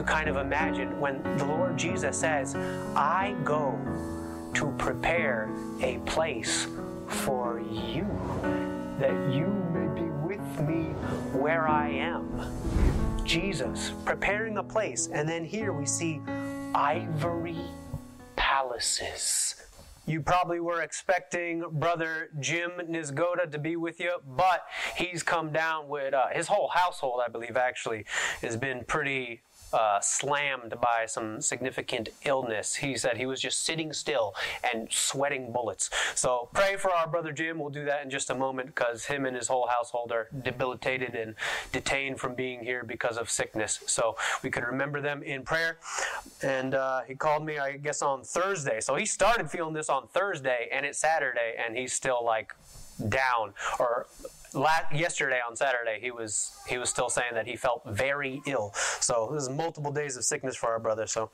to kind of imagine when the Lord Jesus says, I go to prepare a place for you, that you may be with me where I am. Jesus preparing a place. And then here we see ivory palaces. You probably were expecting Brother Jim Nisgoda to be with you, but he's come down with uh, his whole household, I believe, actually, has been pretty uh, slammed by some significant illness. He said he was just sitting still and sweating bullets. So pray for our brother Jim. We'll do that in just a moment because him and his whole household are debilitated and detained from being here because of sickness. So we could remember them in prayer. And uh, he called me, I guess, on Thursday. So he started feeling this on Thursday and it's Saturday, and he's still like down or last, yesterday on Saturday, he was he was still saying that he felt very ill. So this is multiple days of sickness for our brother. So,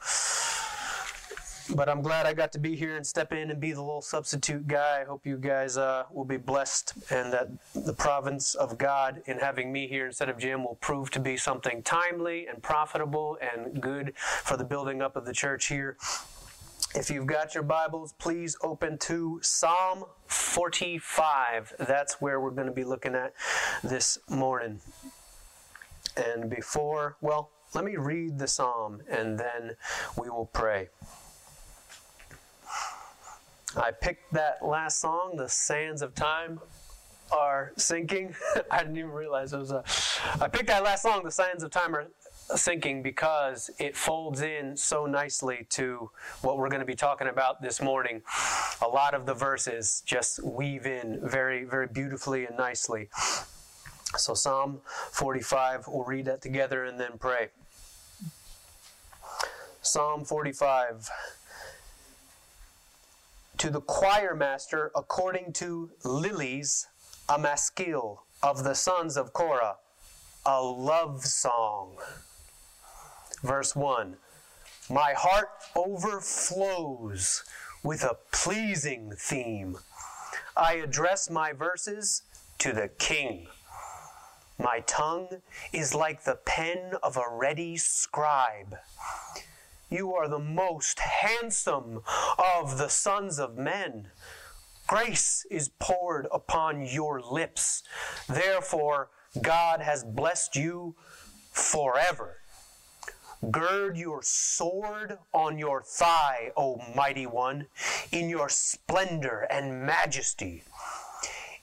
but I'm glad I got to be here and step in and be the little substitute guy. I hope you guys uh, will be blessed and that the province of God in having me here instead of Jim will prove to be something timely and profitable and good for the building up of the church here. If you've got your Bibles, please open to Psalm 45. That's where we're going to be looking at this morning. And before, well, let me read the psalm and then we will pray. I picked that last song, The Sands of Time Are Sinking. I didn't even realize it was a. I picked that last song, The Sands of Time Are Sinking, because it folds in so nicely to what we're going to be talking about this morning. A lot of the verses just weave in very, very beautifully and nicely. So, Psalm 45, we'll read that together and then pray. Psalm 45 to the choir master according to Lilies, a maskil of the sons of Korah, a love song. Verse 1 My heart overflows with a pleasing theme. I address my verses to the king. My tongue is like the pen of a ready scribe. You are the most handsome of the sons of men. Grace is poured upon your lips. Therefore, God has blessed you forever. Gird your sword on your thigh, O mighty one, in your splendor and majesty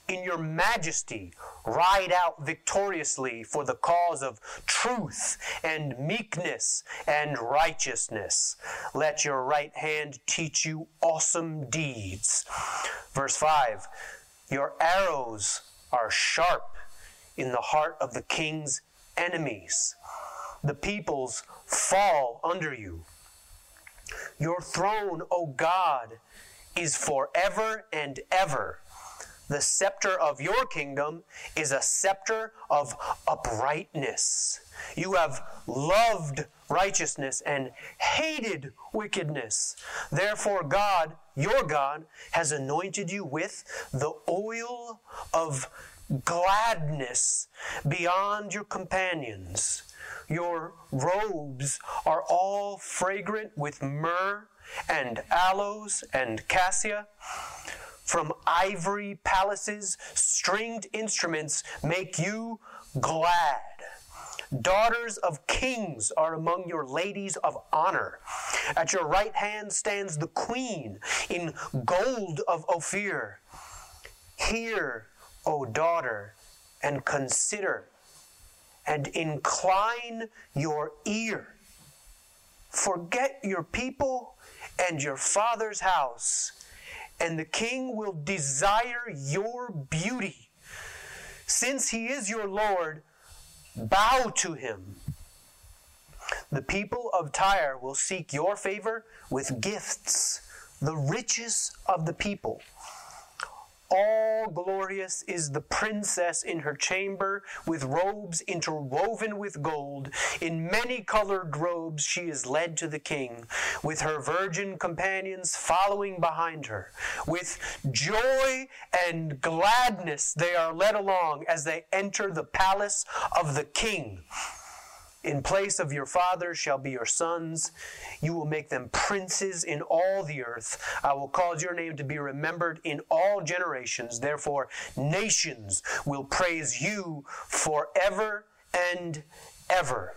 in your majesty, ride out victoriously for the cause of truth and meekness and righteousness. Let your right hand teach you awesome deeds. Verse 5 Your arrows are sharp in the heart of the king's enemies. The peoples fall under you. Your throne, O God, is forever and ever the scepter of your kingdom is a scepter of uprightness. You have loved righteousness and hated wickedness. Therefore, God, your God, has anointed you with the oil of gladness beyond your companions. Your robes are all fragrant with myrrh and aloes and cassia. From ivory palaces, stringed instruments make you glad. Daughters of kings are among your ladies of honor. At your right hand stands the queen in gold of Ophir. Hear, O daughter, and consider, and incline your ear. Forget your people and your father's house and the king will desire your beauty. Since he is your Lord, bow to him. The people of Tyre will seek your favor with gifts, the riches of the people. All glorious is the princess in her chamber, with robes interwoven with gold. In many colored robes she is led to the king, with her virgin companions following behind her. With joy and gladness they are led along as they enter the palace of the king. In place of your fathers shall be your sons. You will make them princes in all the earth. I will cause your name to be remembered in all generations. Therefore, nations will praise you forever and ever.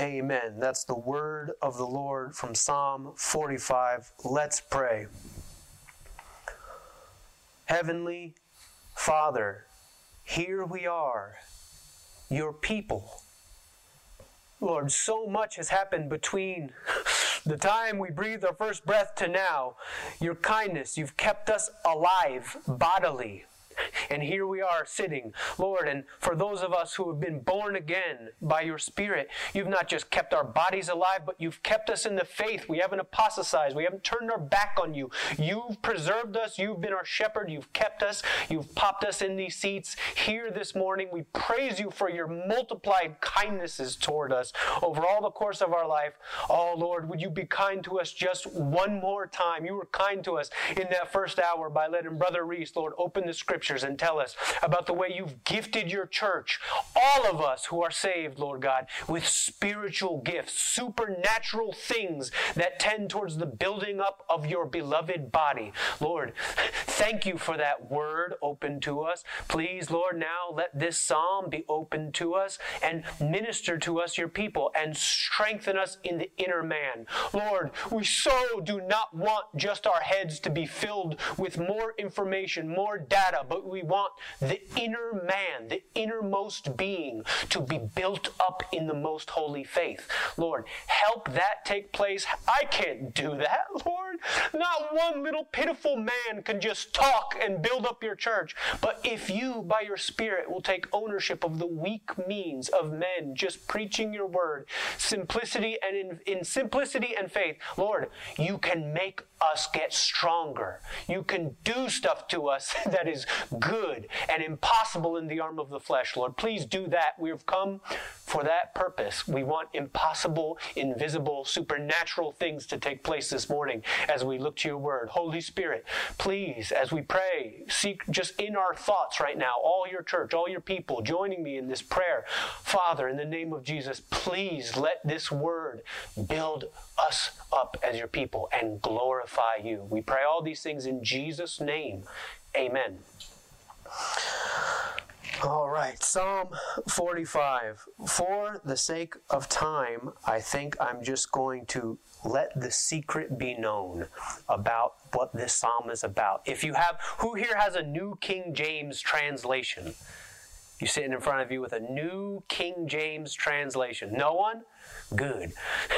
Amen. That's the word of the Lord from Psalm 45. Let's pray. Heavenly Father, here we are, your people Lord, so much has happened between the time we breathed our first breath to now. Your kindness, you've kept us alive bodily. And here we are sitting, Lord. And for those of us who have been born again by your Spirit, you've not just kept our bodies alive, but you've kept us in the faith. We haven't apostatized. We haven't turned our back on you. You've preserved us. You've been our shepherd. You've kept us. You've popped us in these seats here this morning. We praise you for your multiplied kindnesses toward us over all the course of our life. Oh, Lord, would you be kind to us just one more time? You were kind to us in that first hour by letting Brother Reese, Lord, open the scripture scriptures and tell us about the way you've gifted your church, all of us who are saved, Lord God, with spiritual gifts, supernatural things that tend towards the building up of your beloved body. Lord, thank you for that word open to us. Please, Lord, now let this psalm be open to us and minister to us, your people, and strengthen us in the inner man. Lord, we so do not want just our heads to be filled with more information, more data, but but we want the inner man, the innermost being, to be built up in the most holy faith. Lord, help that take place. I can't do that, Lord. Not one little pitiful man can just talk and build up your church. But if you, by your Spirit, will take ownership of the weak means of men just preaching your word, simplicity and in, in simplicity and faith, Lord, you can make us get stronger. You can do stuff to us that is good and impossible in the arm of the flesh, Lord. Please do that. We have come for that purpose. We want impossible, invisible, supernatural things to take place this morning as we look to your word. Holy Spirit, please, as we pray, seek just in our thoughts right now, all your church, all your people joining me in this prayer. Father, in the name of Jesus, please let this word build us up as your people and glorify you. We pray all these things in Jesus' name. Amen. All right, Psalm 45. For the sake of time, I think I'm just going to let the secret be known about what this psalm is about. If you have, who here has a New King James translation? You're sitting in front of you with a New King James translation. No one? Good.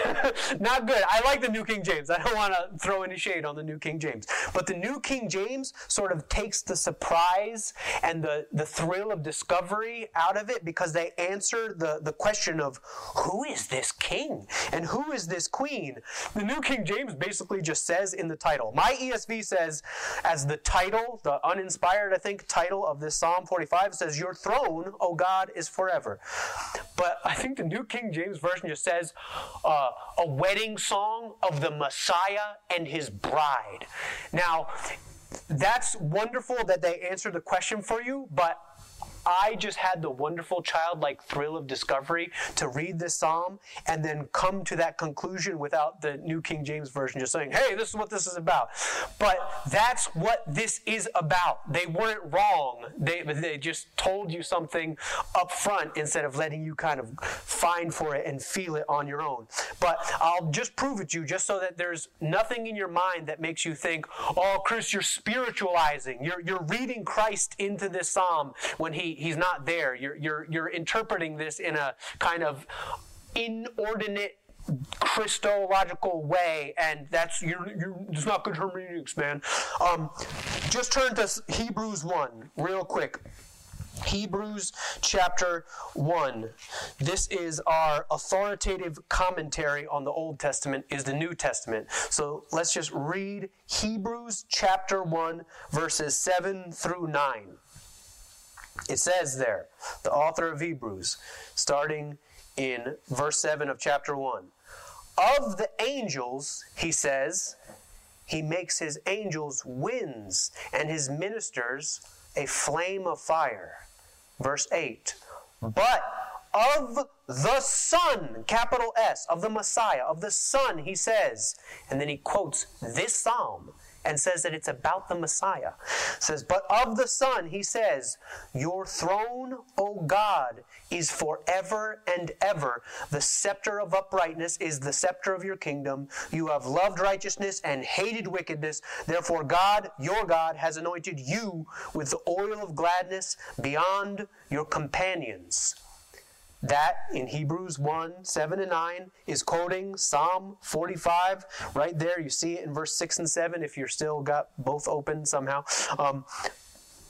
Not good. I like the New King James. I don't want to throw any shade on the New King James. But the New King James sort of takes the surprise and the, the thrill of discovery out of it because they answer the, the question of who is this king and who is this queen? The New King James basically just says in the title. My ESV says, as the title, the uninspired, I think, title of this Psalm 45 says, Your throne, O God, is forever. But I think the New King James Version just says uh, a wedding song of the Messiah and his bride. Now, that's wonderful that they answered the question for you, but I just had the wonderful childlike thrill of discovery to read this psalm and then come to that conclusion without the New King James Version just saying, hey, this is what this is about. But that's what this is about. They weren't wrong. They, they just told you something up front instead of letting you kind of find for it and feel it on your own. But I'll just prove it to you just so that there's nothing in your mind that makes you think, oh, Chris, you're spiritualizing. You're, you're reading Christ into this psalm when he he's not there. You're, you're, you're interpreting this in a kind of inordinate Christological way, and that's you're, you're, it's not good hermeneutics, man. Um, just turn to Hebrews one real quick. Hebrews chapter 1. This is our authoritative commentary on the Old Testament is the New Testament. So let's just read Hebrews chapter 1 verses 7 through 9. It says there, the author of Hebrews, starting in verse 7 of chapter 1. Of the angels, he says, he makes his angels winds and his ministers a flame of fire. Verse 8. But of the Son, capital S, of the Messiah, of the Son, he says. And then he quotes this psalm and says that it's about the Messiah. says, But of the Son, he says, Your throne, O God, is forever and ever. The scepter of uprightness is the scepter of your kingdom. You have loved righteousness and hated wickedness. Therefore, God, your God, has anointed you with the oil of gladness beyond your companions. That in Hebrews 1 7 and 9 is quoting Psalm 45. Right there, you see it in verse 6 and 7 if you're still got both open somehow. Um,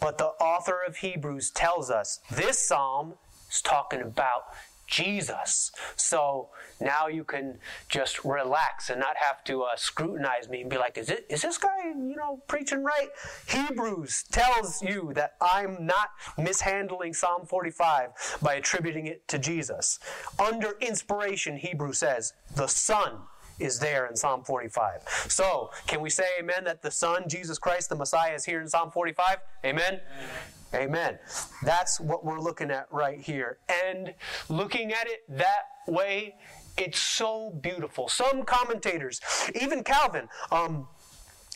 but the author of Hebrews tells us this psalm is talking about Jesus. So now you can just relax and not have to uh, scrutinize me and be like, is, it, is this guy, you know, preaching right? Hebrews tells you that I'm not mishandling Psalm 45 by attributing it to Jesus. Under inspiration, Hebrews says, the Son is there in Psalm 45. So, can we say amen that the Son, Jesus Christ, the Messiah, is here in Psalm 45? Amen? amen. Amen. That's what we're looking at right here. And looking at it that way, it's so beautiful. Some commentators, even Calvin, um,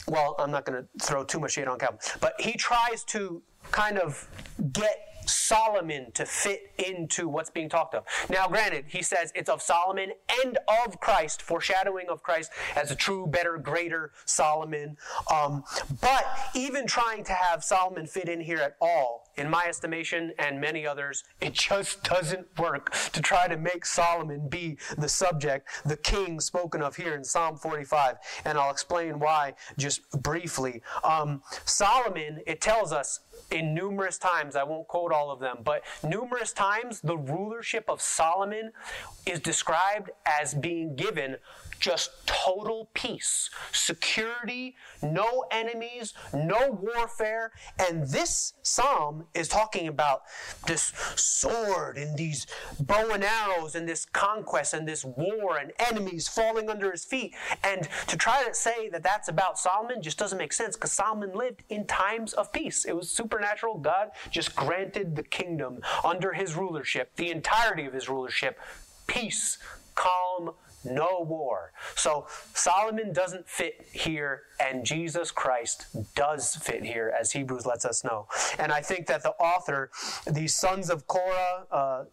well, I'm not going to throw too much shade on Calvin, but he tries to kind of get Solomon to fit into what's being talked of. Now, granted, he says it's of Solomon and of Christ, foreshadowing of Christ as a true, better, greater Solomon. Um, but even trying to have Solomon fit in here at all, in my estimation and many others, it just doesn't work to try to make Solomon be the subject, the king spoken of here in Psalm 45. And I'll explain why just briefly. Um, Solomon, it tells us, in numerous times, I won't quote all of them, but numerous times the rulership of Solomon is described as being given just total peace, security, no enemies, no warfare. And this psalm is talking about this sword and these bow and arrows and this conquest and this war and enemies falling under his feet. And to try to say that that's about Solomon just doesn't make sense because Solomon lived in times of peace. It was supernatural. God just granted the kingdom under his rulership, the entirety of his rulership, peace, calm, no war. So Solomon doesn't fit here, and Jesus Christ does fit here, as Hebrews lets us know. And I think that the author, the sons of Korah, uh,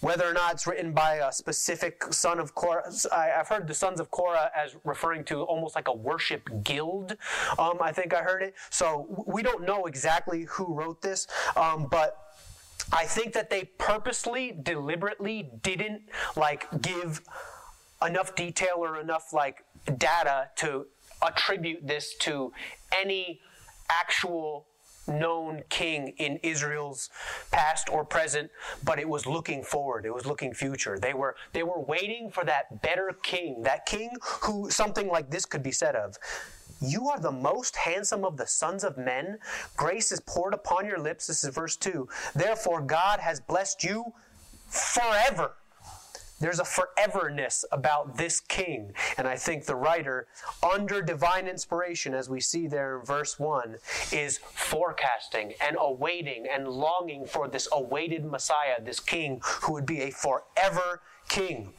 whether or not it's written by a specific son of Korah, I, have heard the sons of Korah as referring to almost like a worship guild. Um, I think I heard it. So we don't know exactly who wrote this, um, but. I think that they purposely, deliberately didn't like give enough detail or enough like data to attribute this to any actual known king in Israel's past or present, but it was looking forward. It was looking future. They were they were waiting for that better king, that king who something like this could be said of. You are the most handsome of the sons of men. Grace is poured upon your lips. This is verse 2. Therefore, God has blessed you forever. There's a foreverness about this king. And I think the writer, under divine inspiration, as we see there in verse 1, is forecasting and awaiting and longing for this awaited Messiah, this king who would be a forever king.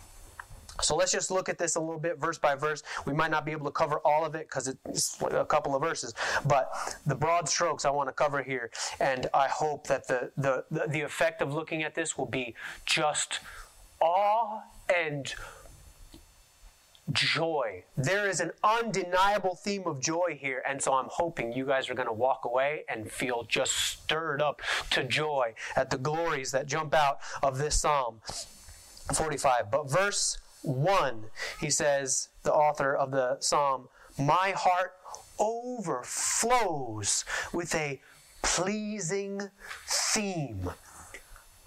So let's just look at this a little bit verse by verse. We might not be able to cover all of it because it's a couple of verses, but the broad strokes I want to cover here. And I hope that the, the, the effect of looking at this will be just awe and joy. There is an undeniable theme of joy here, and so I'm hoping you guys are going to walk away and feel just stirred up to joy at the glories that jump out of this Psalm 45. But verse 1, he says, the author of the Psalm, My heart overflows with a pleasing theme.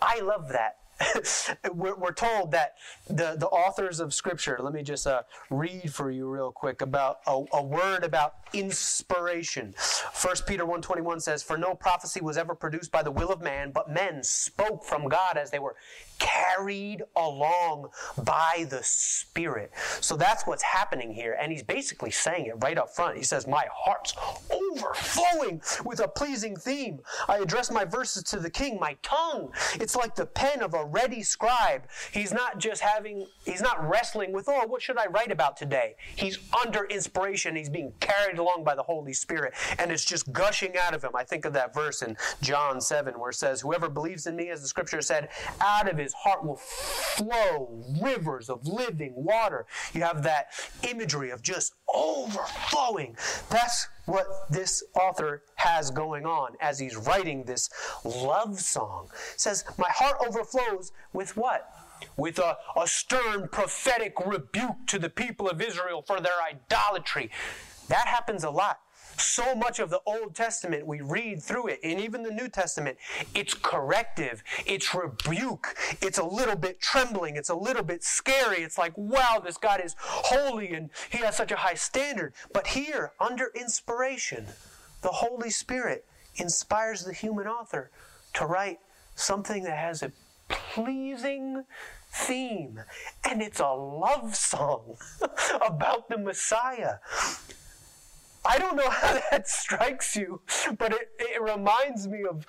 I love that we're, we're, told that the, the authors of Scripture, let me just uh, read for you real quick about a, a word about inspiration. 1 Peter 1.21 says, For no prophecy was ever produced by the will of man, but men spoke from God as they were carried along by the Spirit. So that's what's happening here. And he's basically saying it right up front. He says, My heart's overflowing with a pleasing theme. I address my verses to the king, my tongue. It's like the pen of a ready scribe. He's not just having, he's not wrestling with, oh, what should I write about today? He's under inspiration. He's being carried along by the Holy Spirit, and it's just gushing out of him. I think of that verse in John 7 where it says, Whoever believes in me, as the scripture said, out of his heart will flow rivers of living water. You have that imagery of just overflowing. That's what this author has going on as he's writing this love song. It says, My heart overflows with what? With a, a stern prophetic rebuke to the people of Israel for their idolatry. That happens a lot so much of the Old Testament, we read through it, and even the New Testament, it's corrective, it's rebuke, it's a little bit trembling, it's a little bit scary. It's like, wow, this God is holy and he has such a high standard. But here, under inspiration, the Holy Spirit inspires the human author to write something that has a pleasing theme, and it's a love song about the Messiah. I don't know how that strikes you, but it, it reminds me of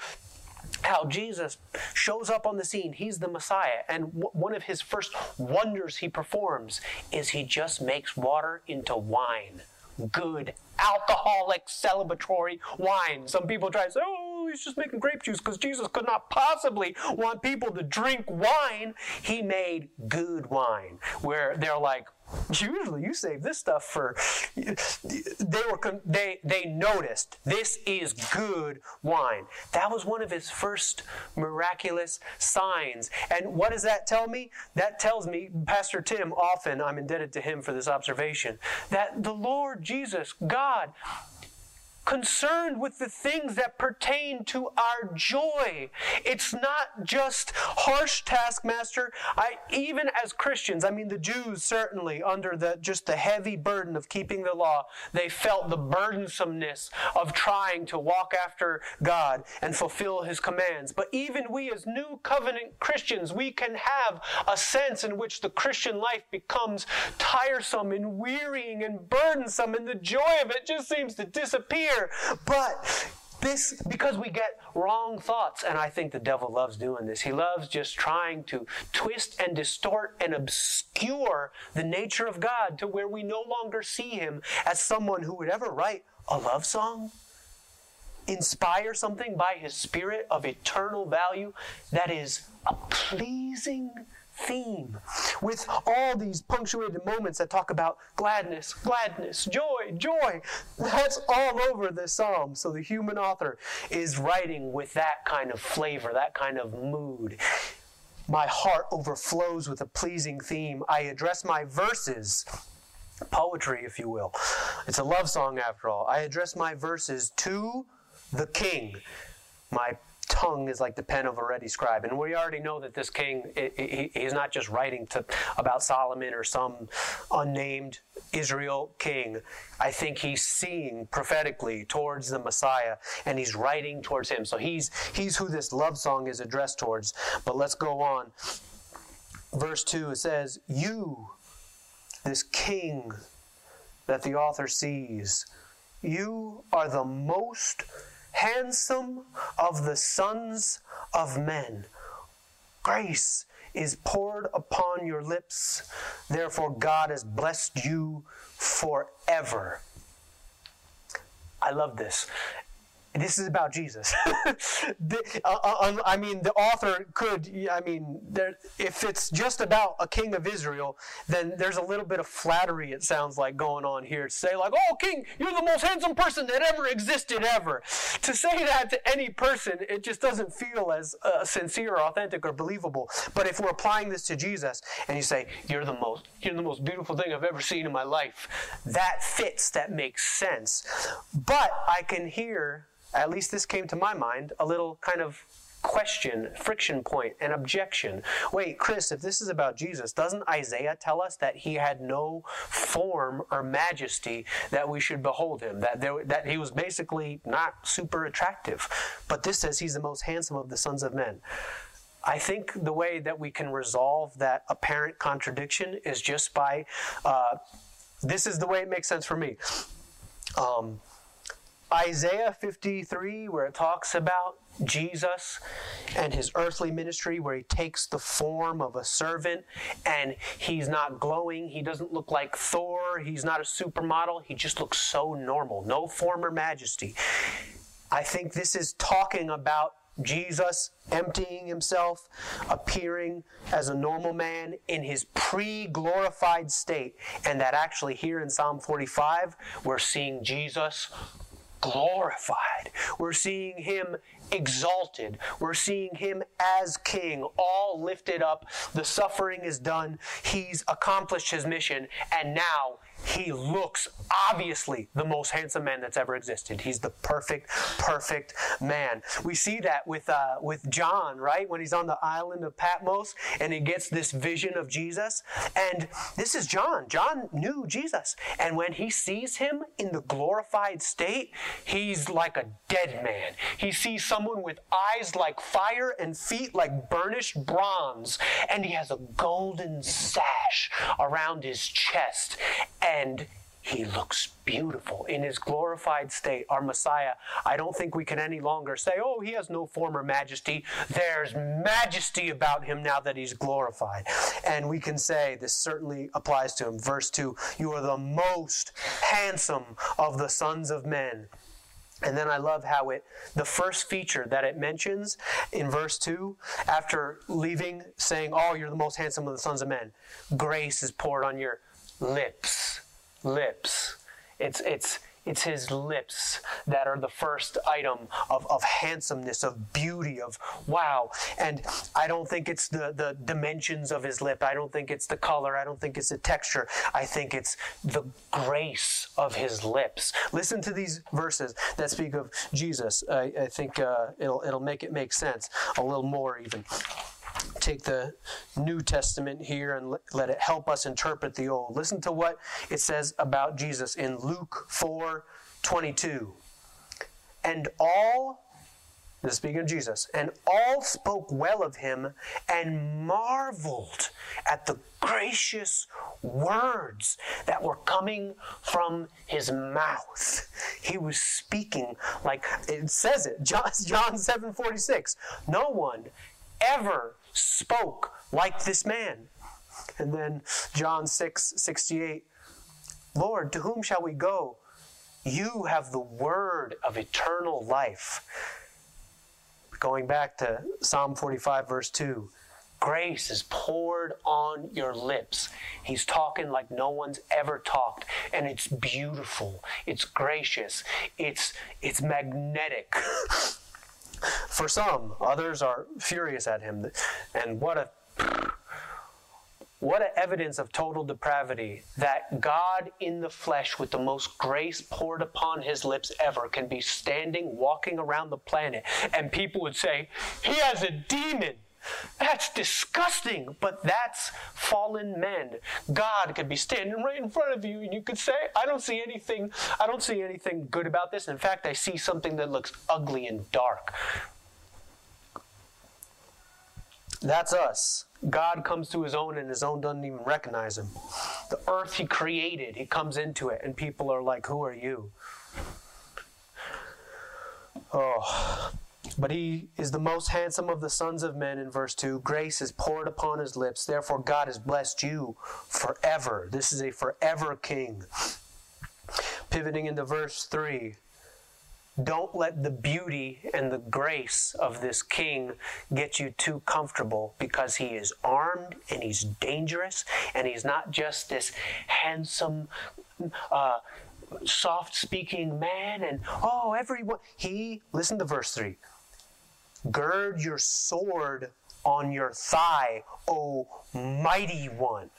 how Jesus shows up on the scene. He's the Messiah. And w- one of his first wonders he performs is he just makes water into wine. Good, alcoholic, celebratory wine. Some people try to say, oh, he's just making grape juice because Jesus could not possibly want people to drink wine. He made good wine, where they're like, usually you save this stuff for they were they they noticed this is good wine. That was one of his first miraculous signs. And what does that tell me? That tells me pastor tim often i'm indebted to him for this observation that the lord jesus god concerned with the things that pertain to our joy. It's not just harsh taskmaster. I even as Christians, I mean the Jews certainly under the just the heavy burden of keeping the law, they felt the burdensomeness of trying to walk after God and fulfill his commands. But even we as new covenant Christians, we can have a sense in which the Christian life becomes tiresome and wearying and burdensome and the joy of it just seems to disappear but this because we get wrong thoughts and i think the devil loves doing this. He loves just trying to twist and distort and obscure the nature of god to where we no longer see him as someone who would ever write a love song inspire something by his spirit of eternal value that is a pleasing theme with all these punctuated moments that talk about gladness, gladness, joy, joy. That's all over this psalm. So the human author is writing with that kind of flavor, that kind of mood. My heart overflows with a pleasing theme. I address my verses poetry, if you will. It's a love song after all. I address my verses to the king, my tongue is like the pen of a ready scribe. And we already know that this king, he, he's not just writing to, about Solomon or some unnamed Israel king. I think he's seeing prophetically towards the Messiah and he's writing towards him. So he's, he's who this love song is addressed towards. But let's go on. Verse 2 it says, You, this king that the author sees, you are the most handsome of the sons of men. Grace is poured upon your lips. Therefore, God has blessed you forever. I love this this is about Jesus. the, uh, uh I mean, the author could, I mean, there, if it's just about a king of Israel, then there's a little bit of flattery, it sounds like, going on here. To say, like, oh, king, you're the most handsome person that ever existed ever. To say that to any person, it just doesn't feel as uh, sincere or authentic or believable. But if we're applying this to Jesus and you say, you're the most, you're the most beautiful thing I've ever seen in my life, that fits, that makes sense. But I can hear at least this came to my mind, a little kind of question, friction point, an objection. Wait, Chris, if this is about Jesus, doesn't Isaiah tell us that he had no form or majesty that we should behold him? That there, that he was basically not super attractive. But this says he's the most handsome of the sons of men. I think the way that we can resolve that apparent contradiction is just by uh, this is the way it makes sense for me. Um, Isaiah 53, where it talks about Jesus and his earthly ministry, where he takes the form of a servant and he's not glowing. He doesn't look like Thor. He's not a supermodel. He just looks so normal, no former majesty. I think this is talking about Jesus emptying himself, appearing as a normal man in his pre glorified state. And that actually, here in Psalm 45, we're seeing Jesus glorified. We're seeing him exalted. We're seeing him as king, all lifted up. The suffering is done. He's accomplished his mission, and now he looks obviously the most handsome man that's ever existed. He's the perfect, perfect man. We see that with uh, with John, right? When he's on the island of Patmos and he gets this vision of Jesus. And this is John. John knew Jesus. And when he sees him in the glorified state, he's like a dead man. He sees someone with eyes like fire and feet like burnished bronze. And he has a golden sash around his chest. And and he looks beautiful in his glorified state. Our Messiah, I don't think we can any longer say, oh, he has no former majesty. There's majesty about him now that he's glorified. And we can say, this certainly applies to him. Verse 2 You are the most handsome of the sons of men. And then I love how it, the first feature that it mentions in verse 2, after leaving, saying, Oh, you're the most handsome of the sons of men, grace is poured on your lips lips. It's, it's, it's his lips that are the first item of, of handsomeness, of beauty, of wow. And I don't think it's the, the dimensions of his lip. I don't think it's the color. I don't think it's the texture. I think it's the grace of his lips. Listen to these verses that speak of Jesus. I, I think uh, it'll, it'll make it make sense a little more even take the New Testament here and let it help us interpret the Old. Listen to what it says about Jesus in Luke 4 22. And all, this speaking of Jesus, and all spoke well of him and marveled at the gracious words that were coming from his mouth. He was speaking like it says it, John, John 7 46. No one ever spoke like this man. And then John 6 68, Lord, to whom shall we go? You have the word of eternal life. Going back to Psalm 45, verse 2 grace is poured on your lips. He's talking like no one's ever talked, and it's beautiful. It's gracious. It's it's magnetic. for some. Others are furious at him. And what a what a evidence of total depravity that God in the flesh with the most grace poured upon his lips ever can be standing walking around the planet and people would say he has a demon that's disgusting, but that's fallen men. God could be standing right in front of you and you could say, I don't see anything, I don't see anything good about this. In fact, I see something that looks ugly and dark. That's us. God comes to his own and his own doesn't even recognize him. The earth he created, he comes into it and people are like, Who are you? Oh, but he is the most handsome of the sons of men in verse 2. Grace is poured upon his lips. Therefore, God has blessed you forever. This is a forever king. Pivoting into verse 3. Don't let the beauty and the grace of this king get you too comfortable because he is armed and he's dangerous and he's not just this handsome, uh, soft speaking man and oh, everyone. He, listen to verse 3 Gird your sword on your thigh, O mighty one.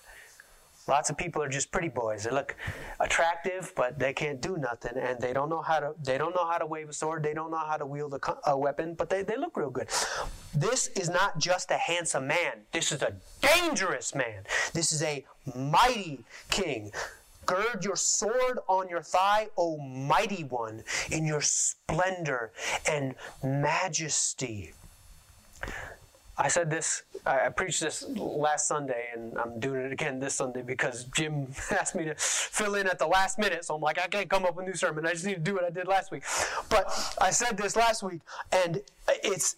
Lots of people are just pretty boys. They look attractive, but they can't do nothing, and they don't know how to. They don't know how to wave a sword. They don't know how to wield a, a weapon, but they, they look real good. This is not just a handsome man. This is a dangerous man. This is a mighty king. Gird your sword on your thigh, O mighty one, in your splendor and majesty. I said this, I preached this last Sunday, and I'm doing it again this Sunday because Jim asked me to fill in at the last minute. So I'm like, I can't come up with a new sermon. I just need to do what I did last week. But I said this last week, and it's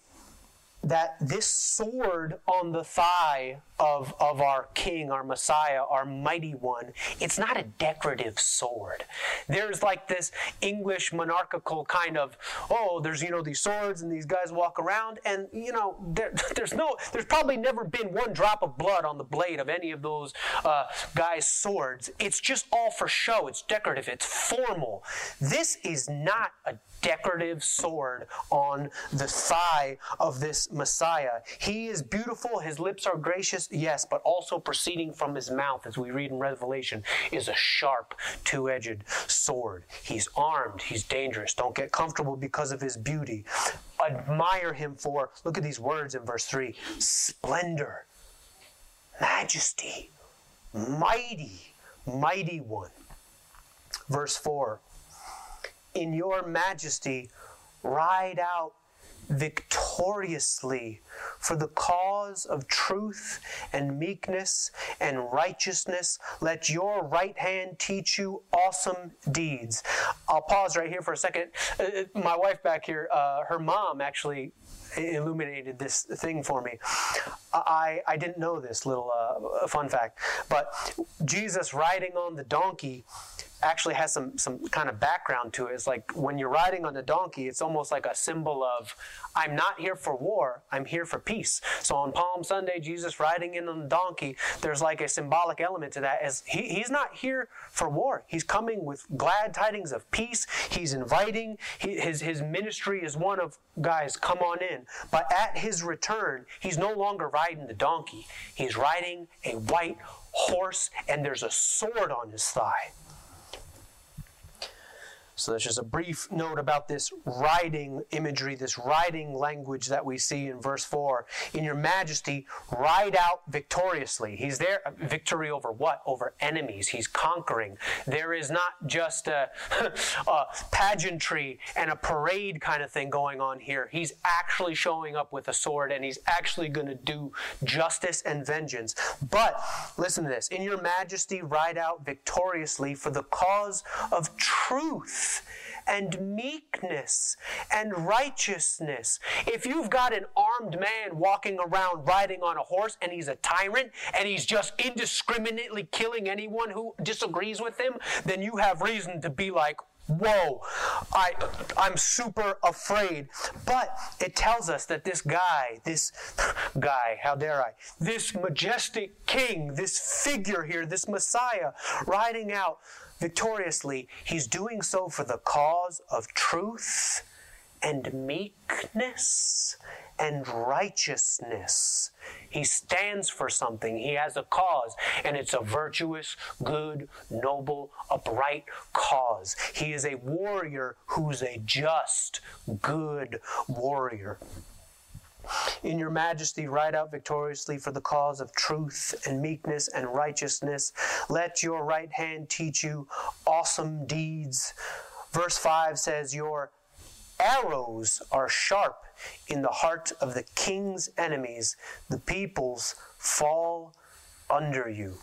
that this sword on the thigh of, of our king, our Messiah, our mighty one, it's not a decorative sword. There's like this English monarchical kind of, oh, there's, you know, these swords and these guys walk around, and, you know, there, there's no, there's probably never been one drop of blood on the blade of any of those uh, guys' swords. It's just all for show. It's decorative. It's formal. This is not a decorative sword on the thigh of this Messiah. He is beautiful, his lips are gracious, yes, but also proceeding from his mouth, as we read in Revelation, is a sharp, two edged sword. He's armed, he's dangerous. Don't get comfortable because of his beauty. Admire him for, look at these words in verse 3 splendor, majesty, mighty, mighty one. Verse 4 in your majesty, ride out victoriously for the cause of truth and meekness and righteousness. Let your right hand teach you awesome deeds. I'll pause right here for a second. Uh, uh, my wife back here, uh, her mom actually illuminated this thing for me. I, I didn't know this little uh, fun fact, but Jesus riding on the donkey actually has some some kind of background to it. It's like when you're riding on a donkey, it's almost like a symbol of I'm not here for war, I'm here for peace. So on Palm Sunday, Jesus riding in on the donkey, there's like a symbolic element to that as he, he's not here for war. He's coming with glad tidings of peace. He's inviting he, his his ministry is one of guys, come on in. But at his return, he's no longer riding the donkey. He's riding a white horse and there's a sword on his thigh. So that's just a brief note about this riding imagery, this riding language that we see in verse 4. In your majesty, ride out victoriously. He's there, uh, victory over what? Over enemies. He's conquering. There is not just a, a pageantry and a parade kind of thing going on here. He's actually showing up with a sword and he's actually going to do justice and vengeance. But listen to this. In your majesty, ride out victoriously for the cause of truth and meekness and righteousness. If you've got an armed man walking around riding on a horse and he's a tyrant and he's just indiscriminately killing anyone who disagrees with him, then you have reason to be like, whoa i i'm super afraid but it tells us that this guy this guy how dare i this majestic king this figure here this messiah riding out victoriously, he's doing so for the cause of truth and meekness and righteousness. He stands for something. He has a cause, and it's a virtuous, good, noble, upright cause. He is a warrior who's a just, good warrior. In your majesty, ride out victoriously for the cause of truth and meekness and righteousness. Let your right hand teach you awesome deeds. Verse 5 says, Your arrows are sharp in the heart of the king's enemies. The peoples fall under you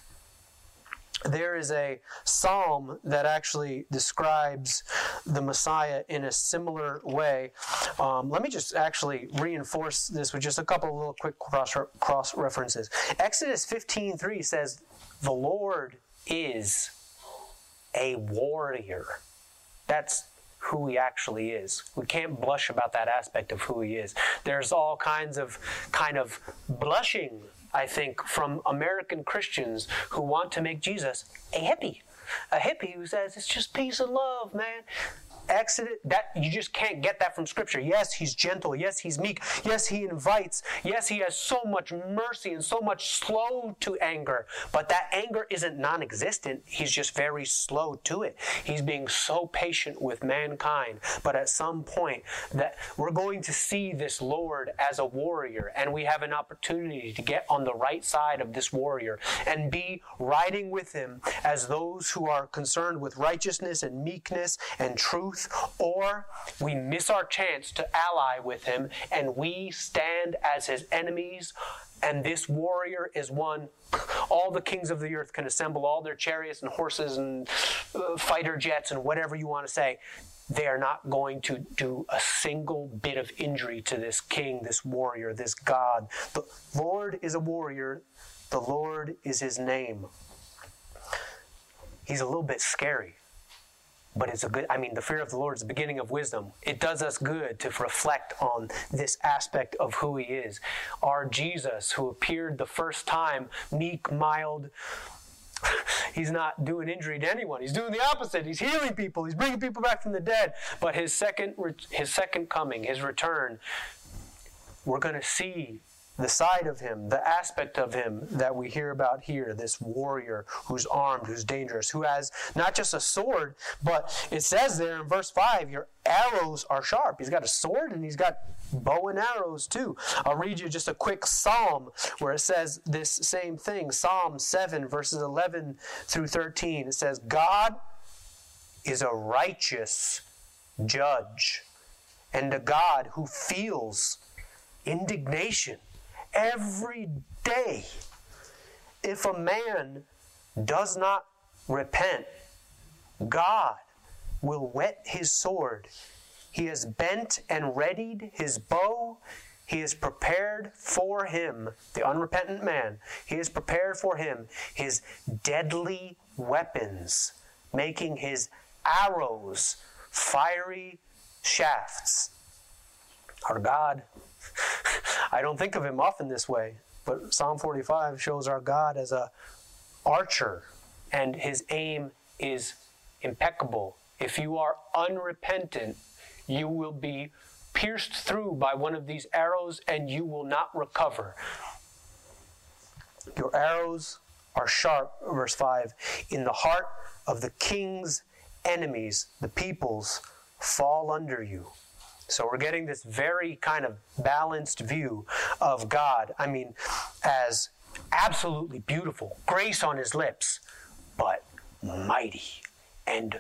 there is a psalm that actually describes the Messiah in a similar way. Um, let me just actually reinforce this with just a couple of little quick cross, cross references. Exodus 15:3 says, "The Lord is a warrior." That's who he actually is. We can't blush about that aspect of who he is. There's all kinds of kind of blushing I think, from American Christians who want to make Jesus a hippie. A hippie who says it's just peace and love, man. Exodus, that you just can't get that from Scripture. Yes, he's gentle. Yes, he's meek. Yes, he invites. Yes, he has so much mercy and so much slow to anger. But that anger isn't non-existent. He's just very slow to it. He's being so patient with mankind. But at some point, that we're going to see this Lord as a warrior, and we have an opportunity to get on the right side of this warrior and be riding with him as those who are concerned with righteousness and meekness and truth or we miss our chance to ally with him and we stand as his enemies. And this warrior is one all the kings of the earth can assemble all their chariots and horses and uh, fighter jets and whatever you want to say. They are not going to do a single bit of injury to this king, this warrior, this God. The Lord is a warrior, the Lord is his name. He's a little bit scary but it's a good i mean the fear of the lord is the beginning of wisdom. It does us good to reflect on this aspect of who he is. Our jesus who appeared the first time meek mild he's not doing injury to anyone. He's doing the opposite. He's healing people. He's bringing people back from the dead. But his second his second coming his return we're going to see the side of him, the aspect of him that we hear about here, this warrior who's armed, who's dangerous, who has not just a sword, but it says there in verse 5, your arrows are sharp. He's got a sword and he's got bow and arrows too. I'll read you just a quick psalm where it says this same thing Psalm 7, verses 11 through 13. It says, God is a righteous judge and a God who feels indignation every day. If a man does not repent, God will whet his sword. He has bent and readied his bow. He is prepared for him, the unrepentant man, he is prepared for him his deadly weapons, making his arrows fiery shafts. Our God I don't think of him often this way, but Psalm 45 shows our God as a archer and his aim is impeccable. If you are unrepentant, you will be pierced through by one of these arrows and you will not recover. Your arrows are sharp, verse 5, in the heart of the king's enemies, the peoples fall under you. So we're getting this very kind of balanced view of God. I mean, as absolutely beautiful, grace on his lips, but mighty and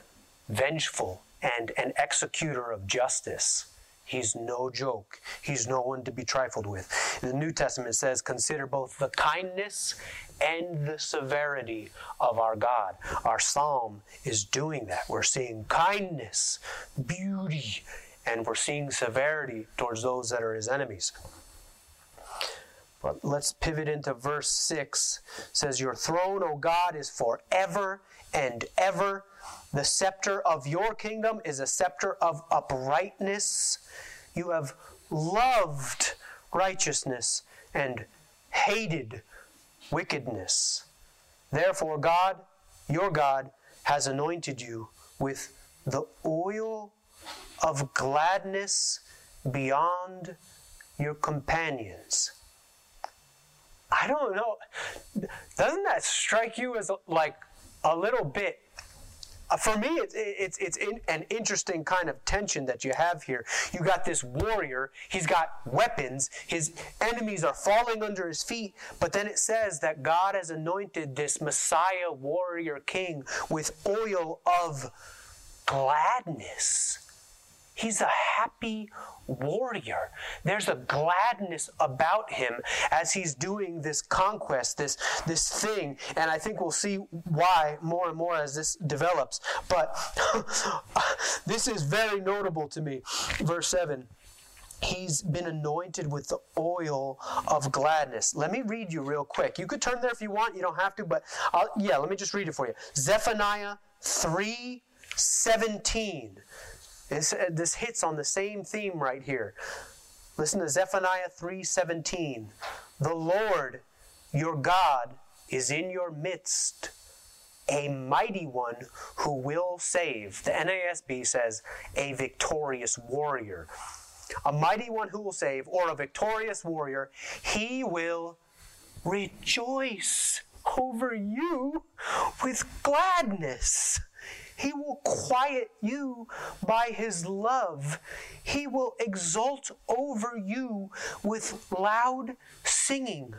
vengeful and an executor of justice. He's no joke. He's no one to be trifled with. The New Testament says, consider both the kindness and the severity of our God. Our psalm is doing that. We're seeing kindness, beauty, and we're seeing severity towards those that are his enemies. But let's pivot into verse 6. It says, Your throne, O God, is forever and ever. The scepter of your kingdom is a scepter of uprightness. You have loved righteousness and hated wickedness. Therefore, God, your God, has anointed you with the oil of gladness beyond your companions. I don't know. Doesn't that strike you as like a little bit? Uh, for me, it's it's it's in, an interesting kind of tension that you have here. You got this warrior; he's got weapons. His enemies are falling under his feet. But then it says that God has anointed this Messiah, warrior, king with oil of gladness. He's a happy warrior. There's a gladness about him as he's doing this conquest, this, this thing. And I think we'll see why more and more as this develops. But this is very notable to me. Verse 7 he's been anointed with the oil of gladness. Let me read you real quick. You could turn there if you want. You don't have to, but I'll, yeah, let me just read it for you. Zephaniah 3 17. This, uh, this hits on the same theme right here. Listen to Zephaniah 3:17. The Lord, your God, is in your midst, a mighty one who will save. The NASB says a victorious warrior. A mighty one who will save, or a victorious warrior, he will rejoice over you with gladness. He will quiet you by his love. He will exult over you with loud singing.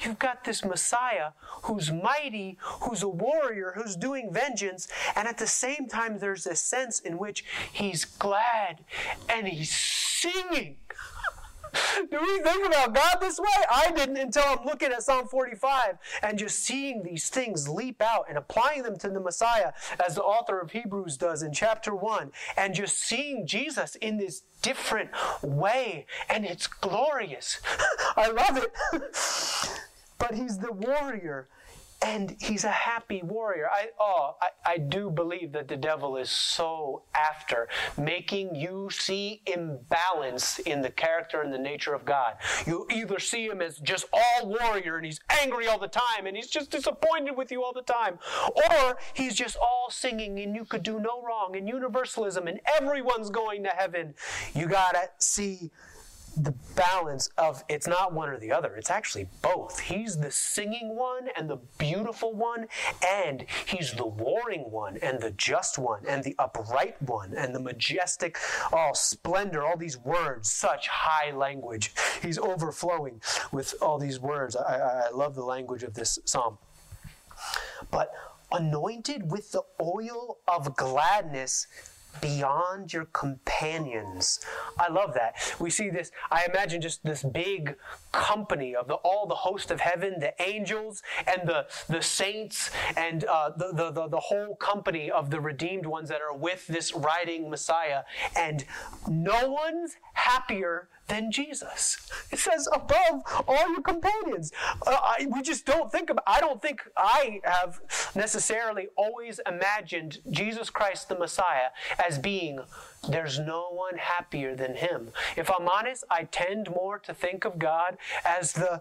you've got this Messiah who's mighty, who's a warrior, who's doing vengeance, and at the same time, there's a sense in which he's glad and he's singing. Do we think about God this way? I didn't until I'm looking at Psalm 45 and just seeing these things leap out and applying them to the Messiah, as the author of Hebrews does in chapter 1, and just seeing Jesus in this different way, and it's glorious. I love it. but he's the warrior and he's a happy warrior. I oh, I, I do believe that the devil is so after making you see imbalance in the character and the nature of God. You either see him as just all warrior and he's angry all the time and he's just disappointed with you all the time, or he's just all singing and you could do no wrong and universalism and everyone's going to heaven. You gotta see the balance of it's not one or the other. It's actually both. He's the singing one and the beautiful one, and he's the warring one and the just one and the upright one and the majestic, all splendor, all these words, such high language. He's overflowing with all these words. I, I love the language of this psalm. But anointed with the oil of gladness beyond your companions. I love that. We see this, I imagine just this big company of the, all the host of heaven, the angels and the, the saints and uh, the, the, the, the whole company of the redeemed ones that are with this riding Messiah. And no one's happier than Jesus. It says above all your companions. Uh, I, we just don't think about. I don't think I have necessarily always imagined Jesus Christ the Messiah as being. There's no one happier than him. If I'm honest, I tend more to think of God as the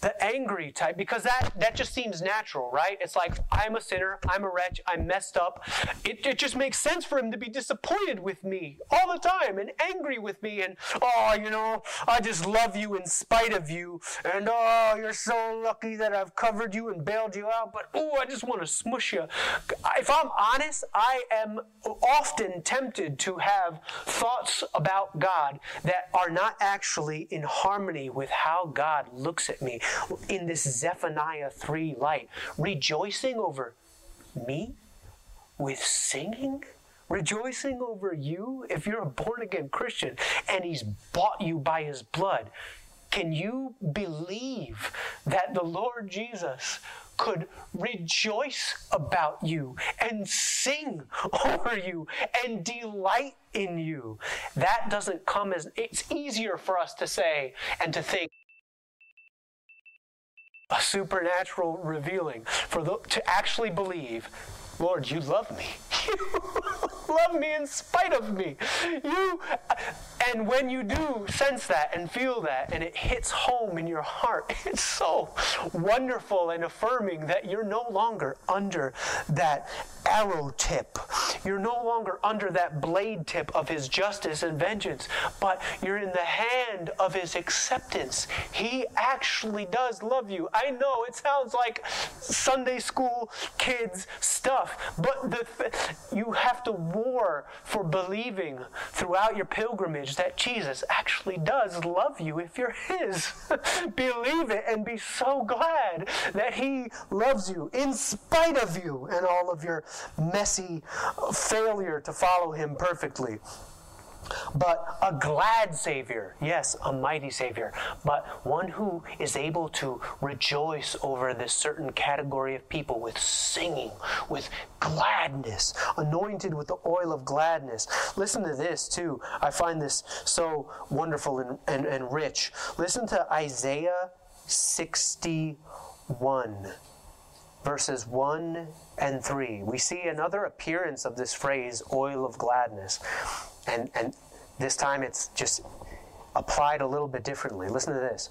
the angry type because that that just seems natural right? It's like i'm a sinner i'm a wretch i'm messed up. It, it just makes sense for him to be disappointed with me all the time and angry with me and oh you know i just love you in spite of you. And oh you're so lucky that i've covered you and bailed you out but oh i just want to smush you. If i'm honest i am often tempted to have thoughts about god that are not actually in harmony with how god looks at me in this Zephaniah 3 light, rejoicing over me with singing? Rejoicing over you if you're a born again Christian and He's bought you by His blood. Can you believe that the Lord Jesus could rejoice about you and sing over you and delight in you? That doesn't come as it's easier for us to say and to think a supernatural revealing for the, to actually believe Lord, you love me. You love me in spite of me. You and when you do sense that and feel that and it hits home in your heart, it's so wonderful and affirming that you're no longer under that arrow tip. You're no longer under that blade tip of his justice and vengeance, but you're in the hand of his acceptance. He actually does love you. I know it sounds like Sunday school kids stuff, but the th- you have to war for believing throughout your pilgrimage that Jesus actually does love you if you're his. Believe it and be so glad that he loves you in spite of you and all of your messy failure to follow him perfectly but a glad Savior. Yes, a mighty Savior, but one who is able to rejoice over this certain category of people with singing, with gladness, anointed with the oil of gladness. Listen to this, too. I find this so wonderful and, and, and rich. Listen to Isaiah 61 verses 1 and 3, we see another appearance of this phrase, oil of gladness. And, and this time it's just applied a little bit differently. Listen to this.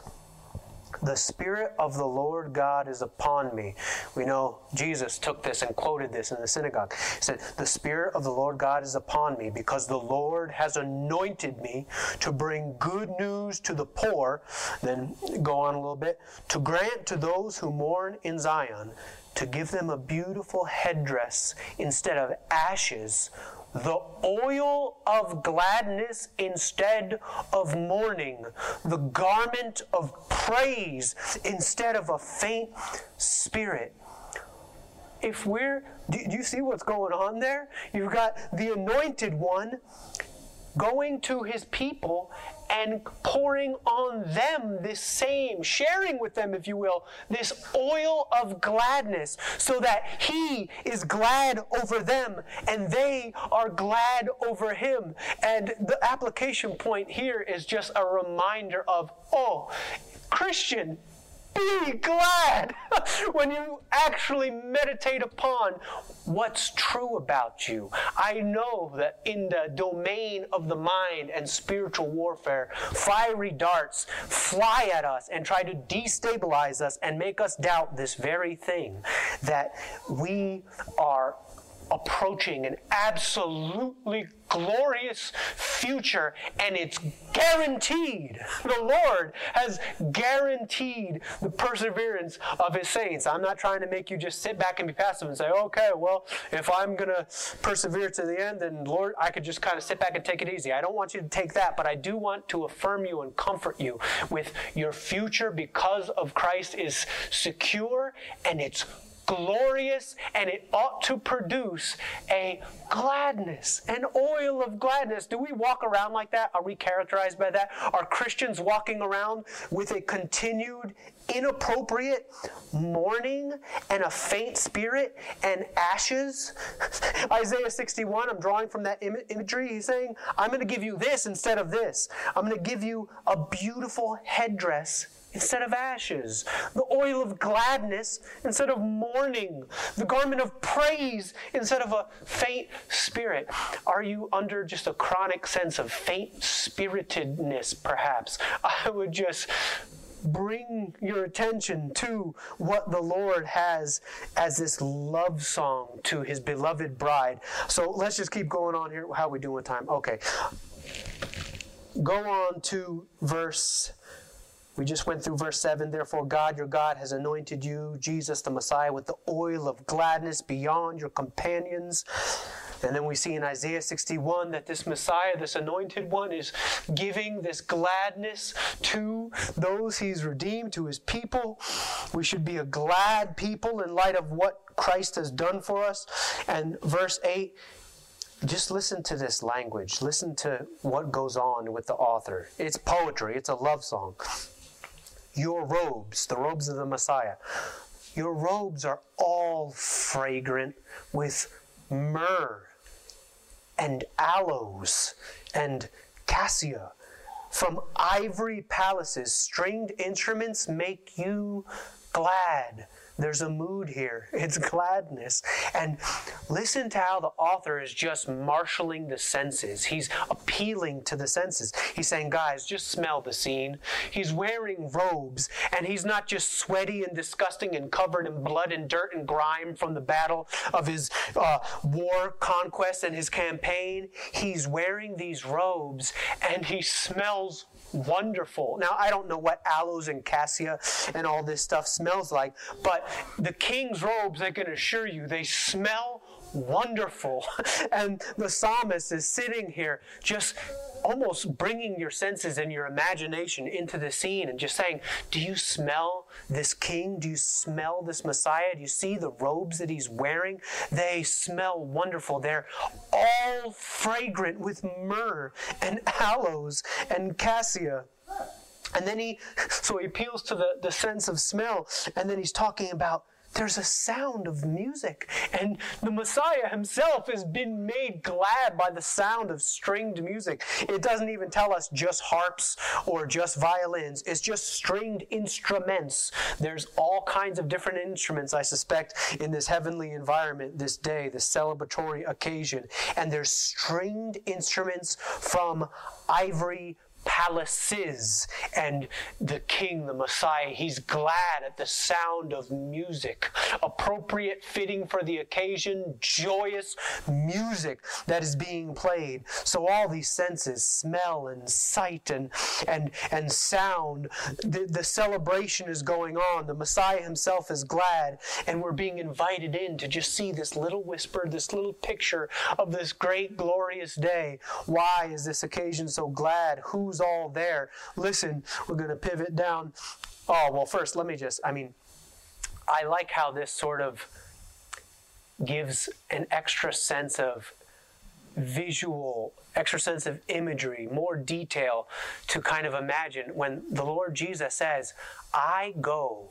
The Spirit of the Lord God is upon me. We know Jesus took this and quoted this in the synagogue. He said, The Spirit of the Lord God is upon me because the Lord has anointed me to bring good news to the poor. Then go on a little bit. To grant to those who mourn in Zion, to give them a beautiful headdress instead of ashes the oil of gladness instead of mourning, the garment of praise instead of a faint spirit. If we're, do, you see what's going on there? You've got the anointed one going to his people and pouring on them this same, sharing with them, if you will, this oil of gladness, so that he is glad over them and they are glad over him. And the application point here is just a reminder of, oh, Christian, be glad when you actually meditate upon what's true about you. I know that in the domain of the mind and spiritual warfare, fiery darts fly at us and try to destabilize us and make us doubt this very thing that we are approaching an absolutely glorious future and it's guaranteed. The Lord has guaranteed the perseverance of his saints. I'm not trying to make you just sit back and be passive and say, okay, well, if I'm going to persevere to the end, then Lord, I could just kind of sit back and take it easy. I don't want you to take that, but I do want to affirm you and comfort you with your future because of Christ is secure and it's glorious and it ought to produce a gladness, an oil of gladness. Do we walk around like that? Are we characterized by that? Are Christians walking around with a continued inappropriate mourning and a faint spirit and ashes? Isaiah 61, I'm drawing from that Im- imagery. He's saying, I'm going to give you this instead of this. I'm going to give you a beautiful headdress instead of ashes, the oil of gladness instead of mourning, the garment of praise instead of a faint spirit. Are you under just a chronic sense of faint spiritedness, perhaps? I would just bring your attention to what the Lord has as this love song to his beloved bride. So let's just keep going on here. How we doing with time? Okay. Go on to verse we just went through verse 7. Therefore, God your God has anointed you, Jesus the Messiah, with the oil of gladness beyond your companions. And then we see in Isaiah 61 that this Messiah, this anointed one, is giving this gladness to those he's redeemed, to his people. We should be a glad people in light of what Christ has done for us. And verse 8, just listen to this language. Listen to what goes on with the author. It's poetry, it's a love song your robes, the robes of the Messiah, your robes are all fragrant with myrrh and aloes and cassia. From ivory palaces, stringed instruments make you glad. There's a mood here. It's gladness. And listen to how the author is just marshaling the senses. He's appealing to the senses. He's saying, guys, just smell the scene. He's wearing robes, and he's not just sweaty and disgusting and covered in blood and dirt and grime from the battle of his uh, war conquest and his campaign. He's wearing these robes, and he smells wonderful. Now, I don't know what aloes and cassia and all this stuff smells like, but the king's robes, I can assure you, they smell wonderful. and the psalmist is sitting here just almost bringing your senses and your imagination into the scene and just saying, Do you smell this king? Do you smell this Messiah? Do you see the robes that he's wearing? They smell wonderful. They're all fragrant with myrrh and aloes and cassia. And then he, so he appeals to the, the sense of smell, and then he's talking about there's a sound of music. And the Messiah himself has been made glad by the sound of stringed music. It doesn't even tell us just harps or just violins, it's just stringed instruments. There's all kinds of different instruments, I suspect, in this heavenly environment this day, this celebratory occasion. And there's stringed instruments from ivory palaces. And the king, the Messiah, he's glad at the sound of music, appropriate, fitting for the occasion, joyous music that is being played. So all these senses, smell and sight and and and sound, the, the celebration is going on. The Messiah himself is glad, and we're being invited in to just see this little whisper, this little picture of this great glorious day. Why is this occasion so glad? Who's all there? Listen, we're going to pivot down. Oh, well, first, let me just, I mean, I like how this sort of gives an extra sense of visual, extra sense of imagery, more detail to kind of imagine when the Lord Jesus says, I go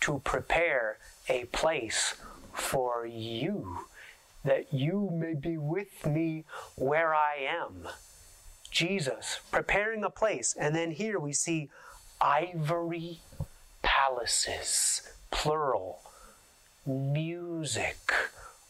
to prepare a place for you, that you may be with me where I am. Jesus preparing a place. And then here we see ivory palaces, plural, music,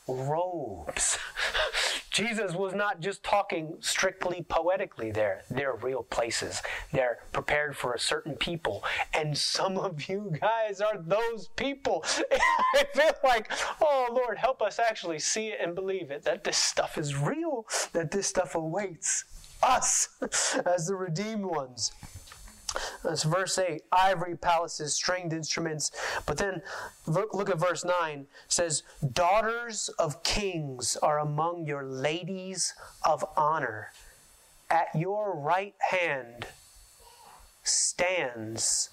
robes. Jesus was not just talking strictly poetically there. They're real places. They're prepared for a certain people. And some of you guys are those people. I feel like, oh Lord, help us actually see it and believe it that this stuff is real, that this stuff awaits us as the redeemed ones. That's verse 8 ivory palaces, stringed instruments. But then look at verse 9 it says, Daughters of kings are among your ladies of honor. At your right hand stands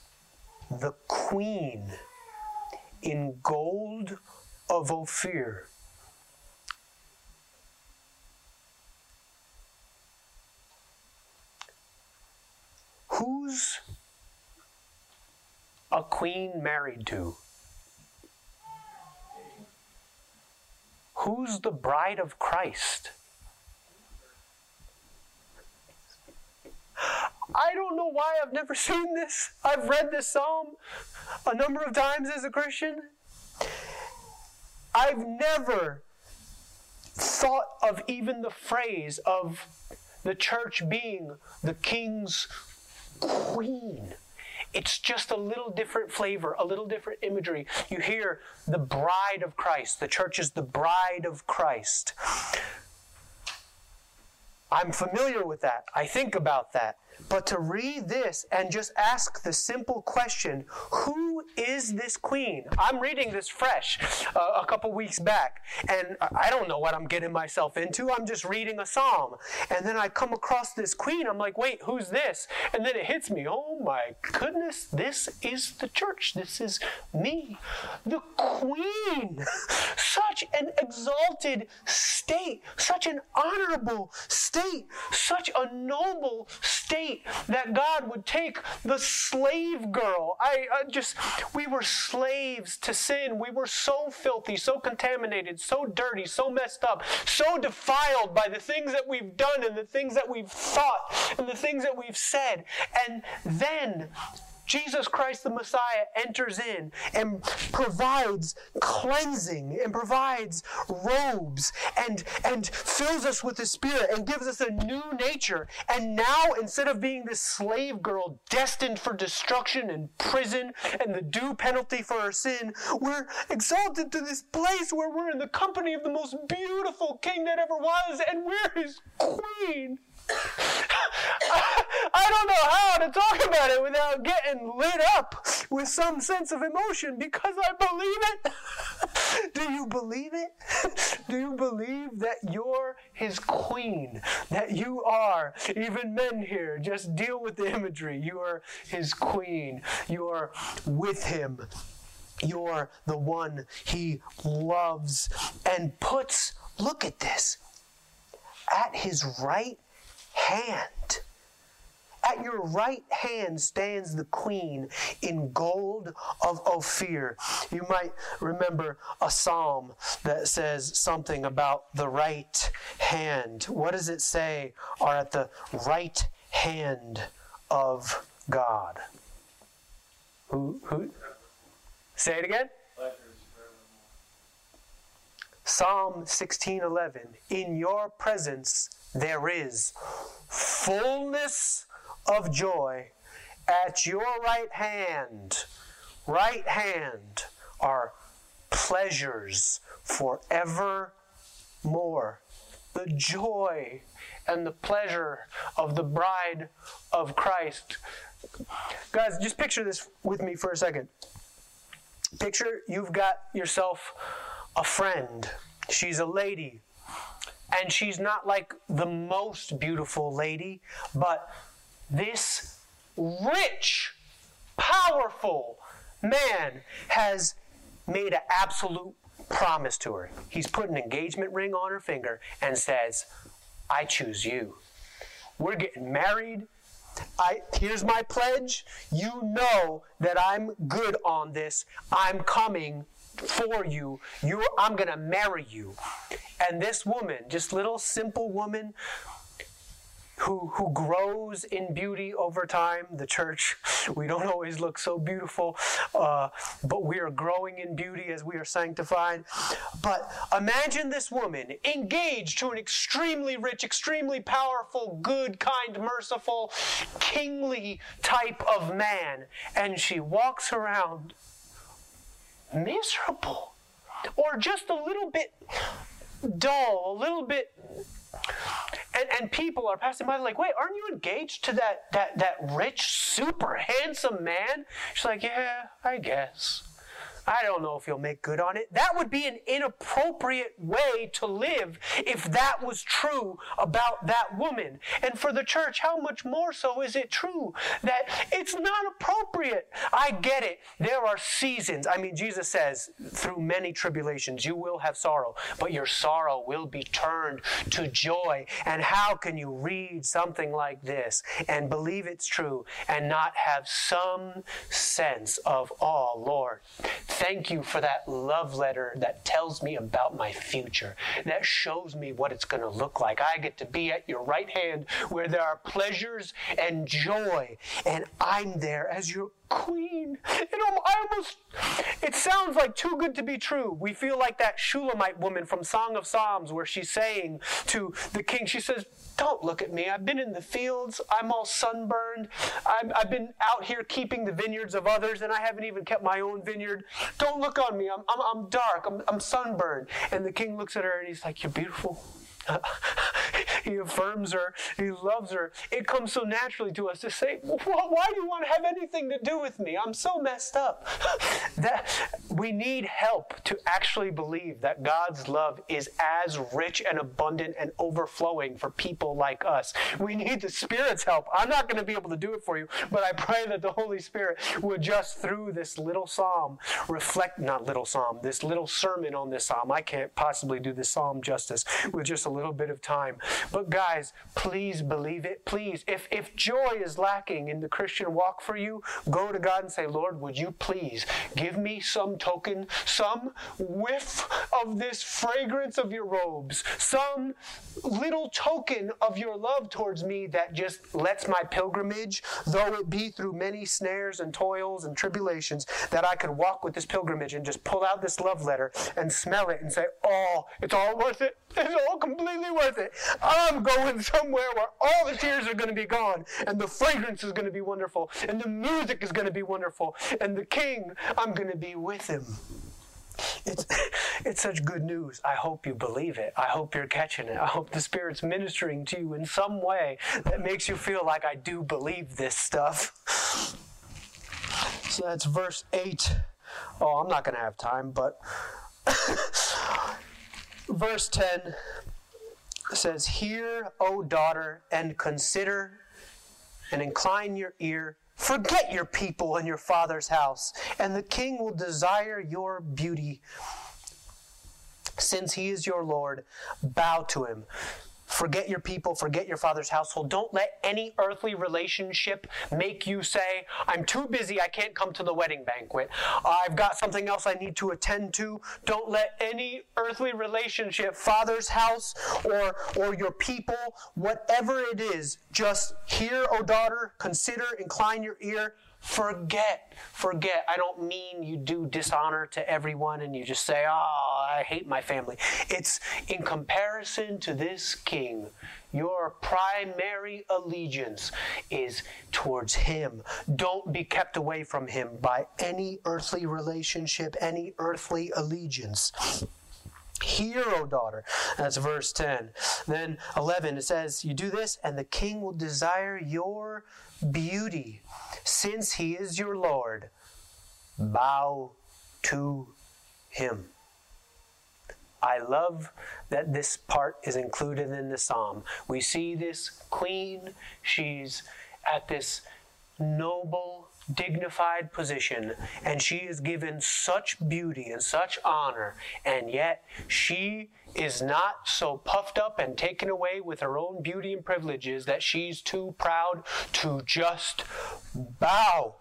the queen in gold of Ophir. Who's a queen married to? Who's the bride of Christ? I don't know why I've never seen this. I've read this psalm a number of times as a Christian. I've never thought of even the phrase of the church being the king's queen. It's just a little different flavor, a little different imagery. You hear the bride of Christ. The church is the bride of Christ. I'm familiar with that. I think about that. But to read this and just ask the simple question, who is this queen? I'm reading this fresh uh, a couple weeks back, and I don't know what I'm getting myself into. I'm just reading a psalm. And then I come across this queen. I'm like, wait, who's this? And then it hits me, oh my goodness, this is the church. This is me, the queen. Such an exalted state, such an honorable state, such a noble state that God would take the slave girl. I, I just, we were slaves to sin. We were so filthy, so contaminated, so dirty, so messed up, so defiled by the things that we've done and the things that we've thought and the things that we've said. And then Jesus Christ the Messiah enters in and provides cleansing and provides robes and, and fills us with the Spirit and gives us a new nature. And now, instead of being this slave girl destined for destruction and prison and the due penalty for our sin, we're exalted to this place where we're in the company of the most beautiful king that ever was, and we're his queen. I don't know how to talk about it without getting lit up with some sense of emotion because I believe it. Do you believe it? Do you believe that you're his queen? That you are, even men here, just deal with the imagery. You are his queen. You are with him. You're the one he loves and puts, look at this, at his right hand. At your right hand stands the queen in gold of Ophir. You might remember a psalm that says something about the right hand. What does it say are at the right hand of God? Who, who? Say it again. Psalm 16:11 In your presence there is fullness of joy at your right hand. Right hand are pleasures forevermore. The joy and the pleasure of the bride of Christ. Guys, just picture this with me for a second. Picture you've got yourself a friend. She's a lady. And she's not like the most beautiful lady, but this rich, powerful man has made an absolute promise to her. He's put an engagement ring on her finger and says, I choose you. We're getting married. I here's my pledge. You know that I'm good on this. I'm coming for you. You I'm going to marry you. And this woman, just little simple woman who, who grows in beauty over time. The church, we don't always look so beautiful, uh, but we are growing in beauty as we are sanctified. But imagine this woman engaged to an extremely rich, extremely powerful, good, kind, merciful, kingly type of man, and she walks around miserable or just a little bit dull, a little bit and, and people are passing by like, wait, aren't you engaged to that, that, that rich, super handsome man? She's like, yeah, I guess. I don't know if you'll make good on it. That would be an inappropriate way to live if that was true about that woman. And for the church, how much more so is it true that it's not appropriate? I get it. There are seasons. I mean, Jesus says, through many tribulations, you will have sorrow, but your sorrow will be turned to joy. And how can you read something like this and believe it's true and not have some sense of, oh, Lord, Thank you for that love letter that tells me about my future, that shows me what it's going to look like. I get to be at your right hand where there are pleasures and joy, and I'm there as your queen. Know, I almost, it sounds like too good to be true. We feel like that Shulamite woman from Song of Psalms where she's saying to the king, she says, don't look at me. I've been in the fields. I'm all sunburned. i have been out here keeping the vineyards of others, and I haven't even kept my own vineyard. Don't look on me. I'm, I'm, I'm dark. I'm, I'm sunburned. And the king looks at her and he's like, You're beautiful. he affirms her, he loves her. It comes so naturally to us to say, Why do you want to have anything to do with me? I'm so messed up. that we need help to actually believe that God's love is as rich and abundant and overflowing for people like us. We need the Spirit's help. I'm not going to be able to do it for you, but I pray that the Holy Spirit would just through this little psalm reflect, not little psalm, this little sermon on this psalm. I can't possibly do this psalm justice with just a little bit of time. But guys, please believe it. Please, if, if joy is lacking in the Christian walk for you, go to God and say, Lord, would you please give me some token, some whiff of this fragrance of your robes, some little token of your love towards me that just lets my pilgrimage, though it be through many snares and toils and tribulations, that I could walk with this pilgrimage and just pull out this love letter and smell it and say, oh, it's all worth it. It's all completely worth it. Oh, I'm going somewhere where all the tears are going to be gone, and the fragrance is going to be wonderful, and the music is going to be wonderful, and the king, I'm going to be with him. It's, it's such good news. I hope you believe it. I hope you're catching it. I hope the Spirit's ministering to you in some way that makes you feel like I do believe this stuff. So that's verse 8. Oh, I'm not going to have time, but verse 10 says, Hear, O daughter, and consider and incline your ear. Forget your people and your father's house, and the king will desire your beauty. Since he is your Lord, bow to him. Forget your people, forget your father's household. Don't let any earthly relationship make you say, I'm too busy, I can't come to the wedding banquet. I've got something else I need to attend to. Don't let any earthly relationship, father's house or, or your people, whatever it is, just hear, O daughter, consider, incline your ear, forget, forget. I don't mean you do dishonor to everyone and you just say, oh, I hate my family. It's in comparison to this king, your primary allegiance is towards him. Don't be kept away from him by any earthly relationship, any earthly allegiance. Hear, O daughter. That's verse 10. Then 11, it says, You do this, and the king will desire your beauty, since he is your Lord. Bow to him. I love that this part is included in the psalm. We see this queen, she's at this noble dignified position, and she is given such beauty and such honor, and yet she is not so puffed up and taken away with her own beauty and privileges that she's too proud to just bow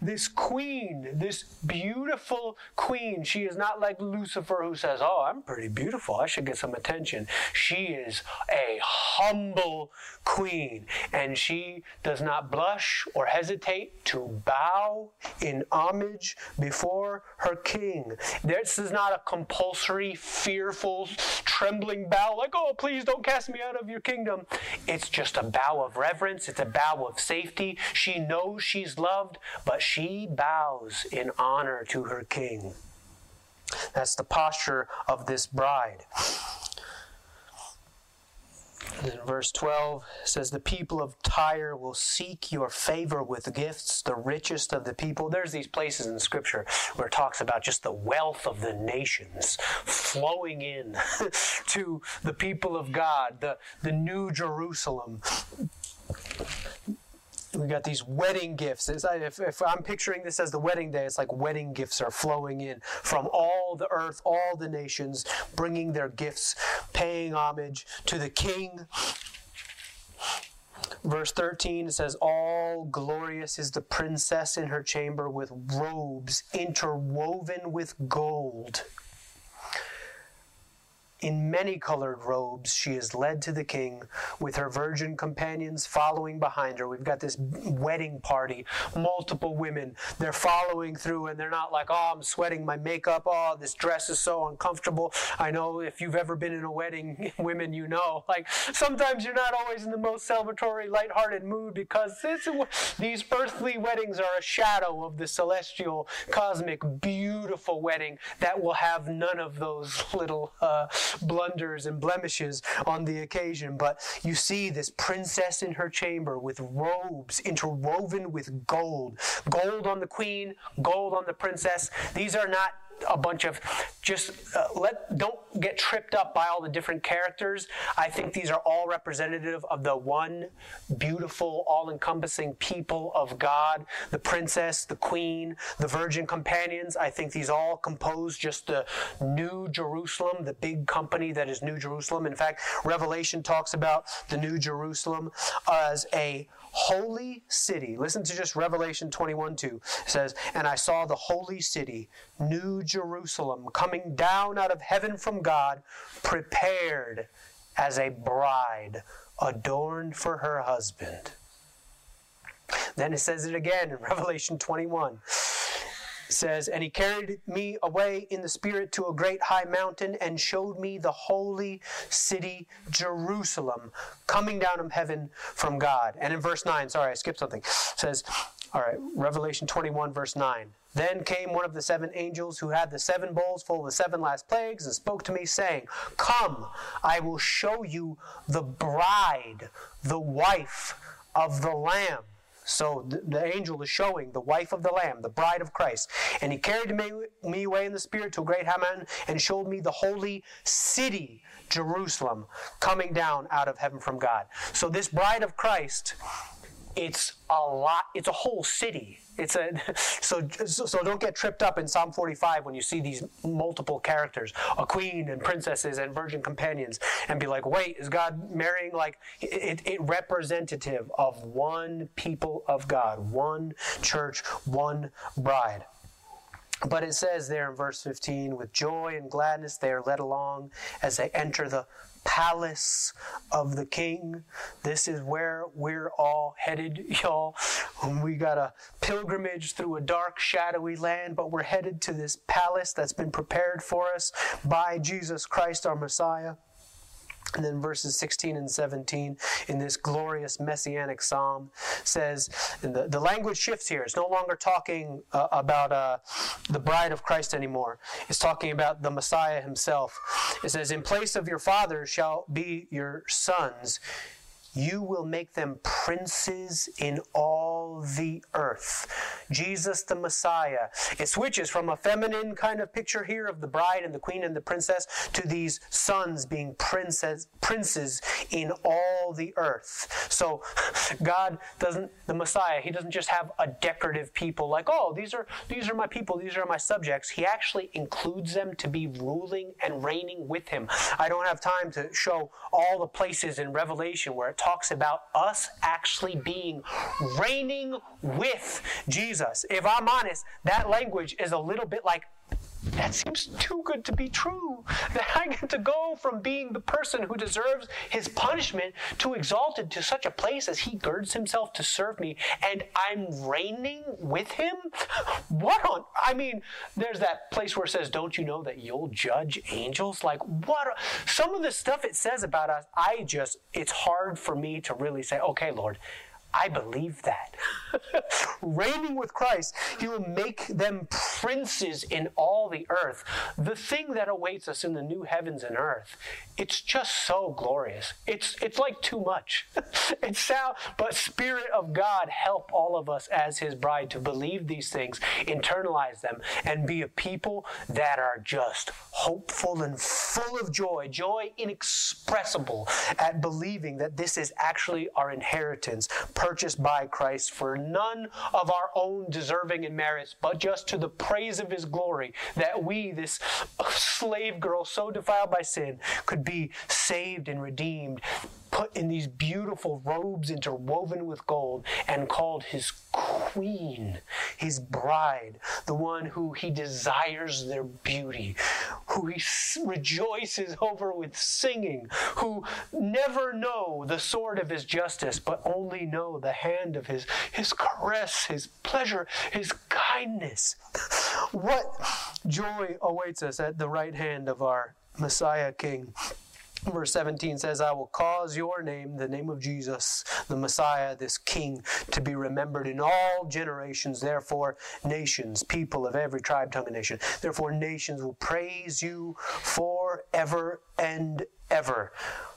this queen, this beautiful queen, she is not like Lucifer who says, Oh, I'm pretty beautiful. I should get some attention. She is a humble queen, and she does not blush or hesitate to bow in homage before her king. This is not a compulsory, fearful, trembling bow, like, Oh, please don't cast me out of your kingdom. It's just a bow of reverence, it's a bow of safety. She knows she's loved, but she bows in honor to her king. That's the posture of this bride. And then verse 12 says, The people of Tyre will seek your favor with gifts, the richest of the people. There's these places in Scripture where it talks about just the wealth of the nations flowing in to the people of God, the, the new Jerusalem we got these wedding gifts. If, if, I'm picturing this as the wedding day, it's like wedding gifts are flowing in from all the earth, all the nations, bringing their gifts, paying homage to the king. Verse 13 it says, All glorious is the princess in her chamber with robes interwoven with gold. In many colored robes, she is led to the king with her virgin companions following behind her. We've got this wedding party, multiple women. They're following through and they're not like, oh, I'm sweating my makeup. Oh, this dress is so uncomfortable. I know if you've ever been in a wedding, women, you know. Like sometimes you're not always in the most celebratory, lighthearted mood because these earthly weddings are a shadow of the celestial, cosmic, beautiful wedding that will have none of those little. Uh, blunders and blemishes on the occasion. But you see this princess in her chamber with robes interwoven with gold. Gold on the queen, gold on the princess. These are not a bunch of just uh, let don't get tripped up by all the different characters. I think these are all representative of the one beautiful, all-encompassing people of God, the princess, the queen, the virgin companions. I think these all compose just the new Jerusalem, the big company that is New Jerusalem. In fact, Revelation talks about the New Jerusalem as a holy city. Listen to just Revelation 21 2. It says, And I saw the holy city, New Jerusalem, coming down out of heaven from God, prepared as a bride adorned for her husband. Then it says it again in Revelation 21 says, And he carried me away in the Spirit to a great high mountain and showed me the holy city, Jerusalem, coming down from heaven from God. And in verse 9, sorry, I skipped something, says, all right, Revelation 21, verse 9. Then came one of the seven angels who had the seven bowls full of the seven last plagues and spoke to me, saying, Come, I will show you the bride, the wife of the Lamb. So the, the, angel is showing the wife of the Lamb, the bride of Christ. And he carried me, me away in the Spirit to a great high mountain and showed me the holy city, Jerusalem, coming down out of heaven from God. So this bride of Christ, it's a lot, it's a whole city. It's a so so don't get tripped up in Psalm 45 when you see these multiple characters, a queen and princesses and virgin companions, and be like, wait, is God marrying like it, it representative of one people of God, one church, one bride. But it says there in verse 15, with joy and gladness they are led along as they enter the palace of the king. This is where we're all headed, y'all. We got a pilgrimage through a dark, shadowy land, but we're headed to this palace that's been prepared for us by Jesus Christ, our Messiah. And then verses 16 and 17 in this glorious messianic psalm says, the, the language shifts here. It's no longer talking uh, about uh, the bride of Christ anymore. It's talking about the Messiah himself. It says, In place of your fathers shall be your sons. You will make them princes in all the earth. Jesus the Messiah. It switches from a feminine kind of picture here of the bride and the queen and the princess to these sons being princes, princes in all the earth. So God doesn't, the Messiah, he doesn't just have a decorative people like, oh, these are these are my people, these are my subjects. He actually includes them to be ruling and reigning with him. I don't have time to show all the places in Revelation where it talks about us actually being reigning with Jesus. If I'm honest, that language is a little bit like that seems too good to be true. That I get to go from being the person who deserves his punishment to exalted to such a place as he girds himself to serve me, and I'm reigning with him? What on? I mean, there's that place where it says, Don't you know that you'll judge angels? Like, what? Some of the stuff it says about us, I just, it's hard for me to really say, Okay, Lord, I believe that. Reigning with Christ, He will make them princes in all the earth. The thing that awaits us in the new heavens and earth, it's just so glorious. It's it's like too much. it's so, but Spirit of God, help all of us as His bride to believe these things, internalize them, and be a people that are just hopeful and full of joy, joy inexpressible at believing that this is actually our inheritance purchased by Christ for none of our own deserving and merits, but just to the praise of his glory, that we, this slave girl so defiled by sin, could be saved and redeemed, put in these beautiful robes interwoven with gold, and called his queen, his bride, the one who he desires their beauty, who he rejoices over with singing, who never know the sword of his justice, but only know the hand of his, his caress, his pleasure, his kindness. What joy awaits us at the right hand of our Messiah King. Verse 17 says, I will cause your name, the name of Jesus, the Messiah, this King, to be remembered in all generations. Therefore, nations, people of every tribe, tongue, and nation, therefore, nations will praise you forever and ever.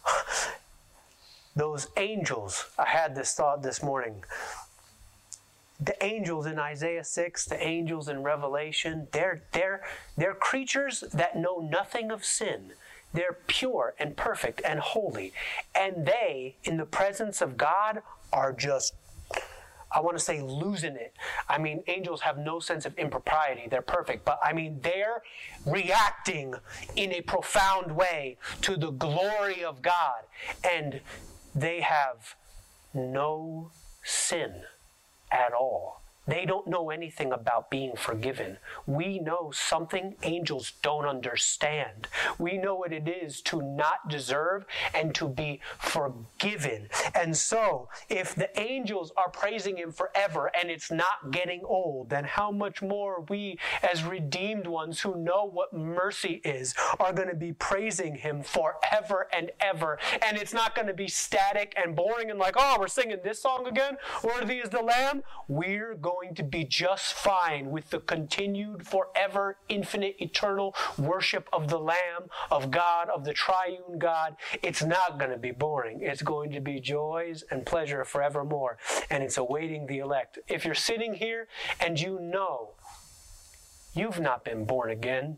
Those angels, I had this thought this morning. The angels in Isaiah 6, the angels in Revelation, they're, they're, they're creatures that know nothing of sin they're pure and perfect and holy. And they, in the presence of God, are just I want to say losing it. I mean, angels have no sense of impropriety. They're perfect. But I mean, they're reacting in a profound way to the glory of God. And they have no sin at all. They don't know anything about being forgiven. We know something angels don't understand. We know what it is to not deserve and to be forgiven. And so, if the angels are praising Him forever and it's not getting old, then how much more we, as redeemed ones who know what mercy is, are going to be praising Him forever and ever. And it's not going to be static and boring and like, oh, we're singing this song again. Worthy is the Lamb. We're going going to be just fine with the continued, forever, infinite, eternal worship of the Lamb, of God, of the triune God. It's not going to be boring. It's going to be joys and pleasure forevermore. And it's awaiting the elect. If you're sitting here and you know you've not been born again,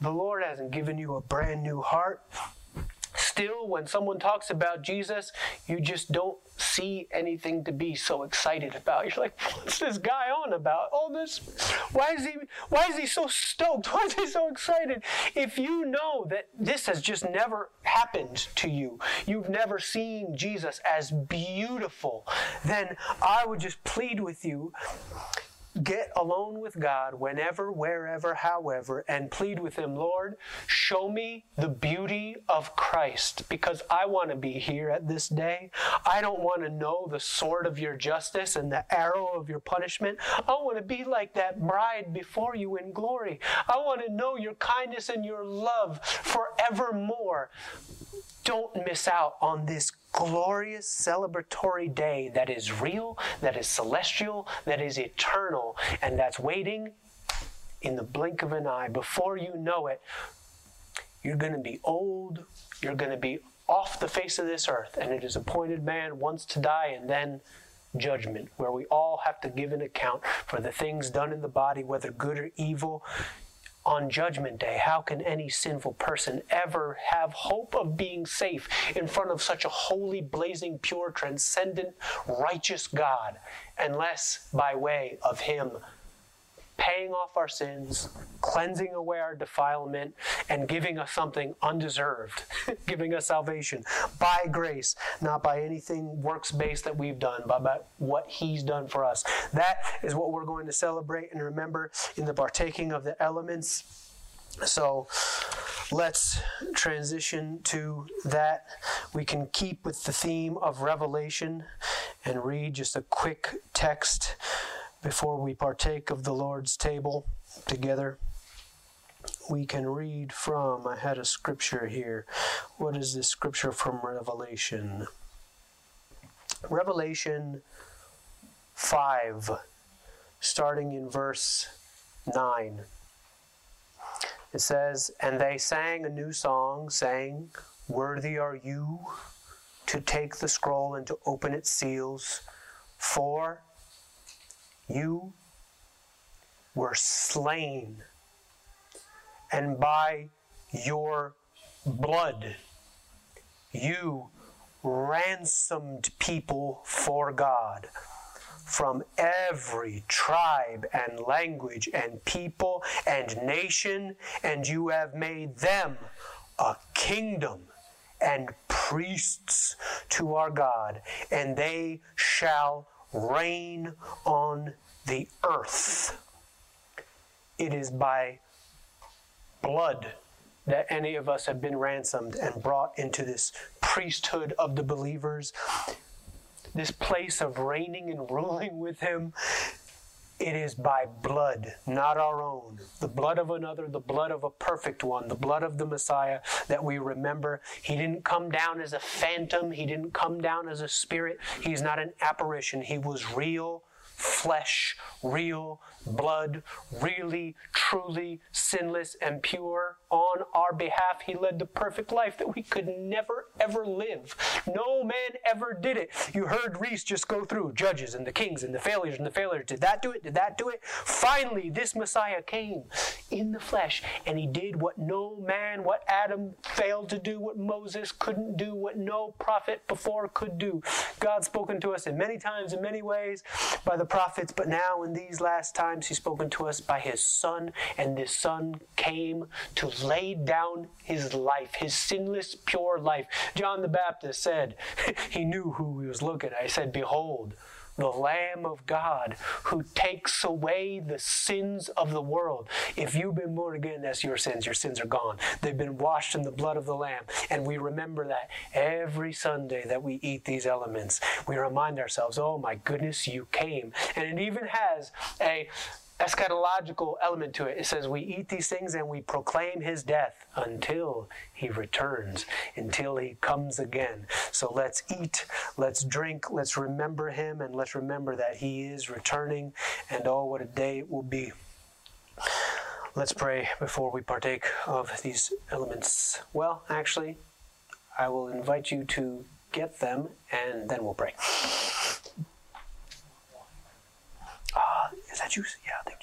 the Lord hasn't given you a brand new heart. Still, when someone talks about Jesus, you just don't see anything to be so excited about. You're like, what's this guy on about? All this? Why is he? Why is he so stoked? Why is he so excited? If you know that this has just never happened to you, you've never seen Jesus as beautiful, then I would just plead with you get alone with God whenever, wherever, however, and plead with Him, Lord, show me the beauty of Christ because I want to be here at this day. I don't want to know the sword of your justice and the arrow of your punishment. I want to be like that bride before you in glory. I want to know your kindness and your love forevermore. Don't miss out on this glorious celebratory day that is real, that is celestial, that is eternal, and that's waiting in the blink of an eye. Before you know it, you're going to be old, you're going to be off the face of this earth, and it is appointed man once to die and then judgment, where we all have to give an account for the things done in the body, whether good or evil on Judgment Day, how can any sinful person ever have hope of being safe in front of such a holy, blazing, pure, transcendent, righteous God unless by way of Him paying off our sins, cleansing away our defilement, and giving us something undeserved, giving us salvation by grace, not by anything works based that we've done, but by what He's done for us. That is what we're going to celebrate and remember in the partaking of the elements. So let's transition to that. We can keep with the theme of Revelation and read just a quick text before we partake of the Lord's table together, we can read from, I had a scripture here. What is this scripture from Revelation? Revelation 5, starting in verse 9. It says, And they sang a new song, saying, Worthy are you to take the scroll and to open its seals, for you were slain, and by your blood you ransomed people for God from every tribe and language and people and nation, and you have made them a kingdom and priests to our God, and they shall reign on the earth. It is by blood that any of us have been ransomed and brought into this priesthood of the believers, this place of reigning and ruling with Him. It is by blood, not our own, the blood of another, the blood of a perfect one, the blood of the Messiah that we remember. He didn't come down as a phantom, He didn't come down as a spirit. He's not an apparition. He was real flesh, real blood, really, truly sinless and pure. On our behalf, he led the perfect life that we could never, ever live. No man ever did it. You heard Reese just go through judges and the kings and the failures and the failures. Did that do it? Did that do it? Finally, this Messiah came in the flesh and he did what no man, what Adam failed to do, what Moses couldn't do, what no prophet before could do. God's spoken to us in many times, in many ways, by the prophets, but now in these last times, He's spoken to us by His Son, and this Son came to lay down His life, His sinless, pure life. John the Baptist said, He knew who He was looking at. He said, Behold, the Lamb of God who takes away the sins of the world. If you've been born again, that's your sins. Your sins are gone. They've been washed in the blood of the Lamb. And we remember that every Sunday that we eat these elements. We remind ourselves, oh my goodness, you came. And it even has a eschatological element to it. It says we eat these things and we proclaim his death until he returns, until he comes again. So let's eat, let's drink, let's remember him, and let's remember that he is returning. And oh, what a day it will be. Let's pray before we partake of these elements. Well, actually, I will invite you to get them and then we'll pray. Is that juice? Yeah, juice.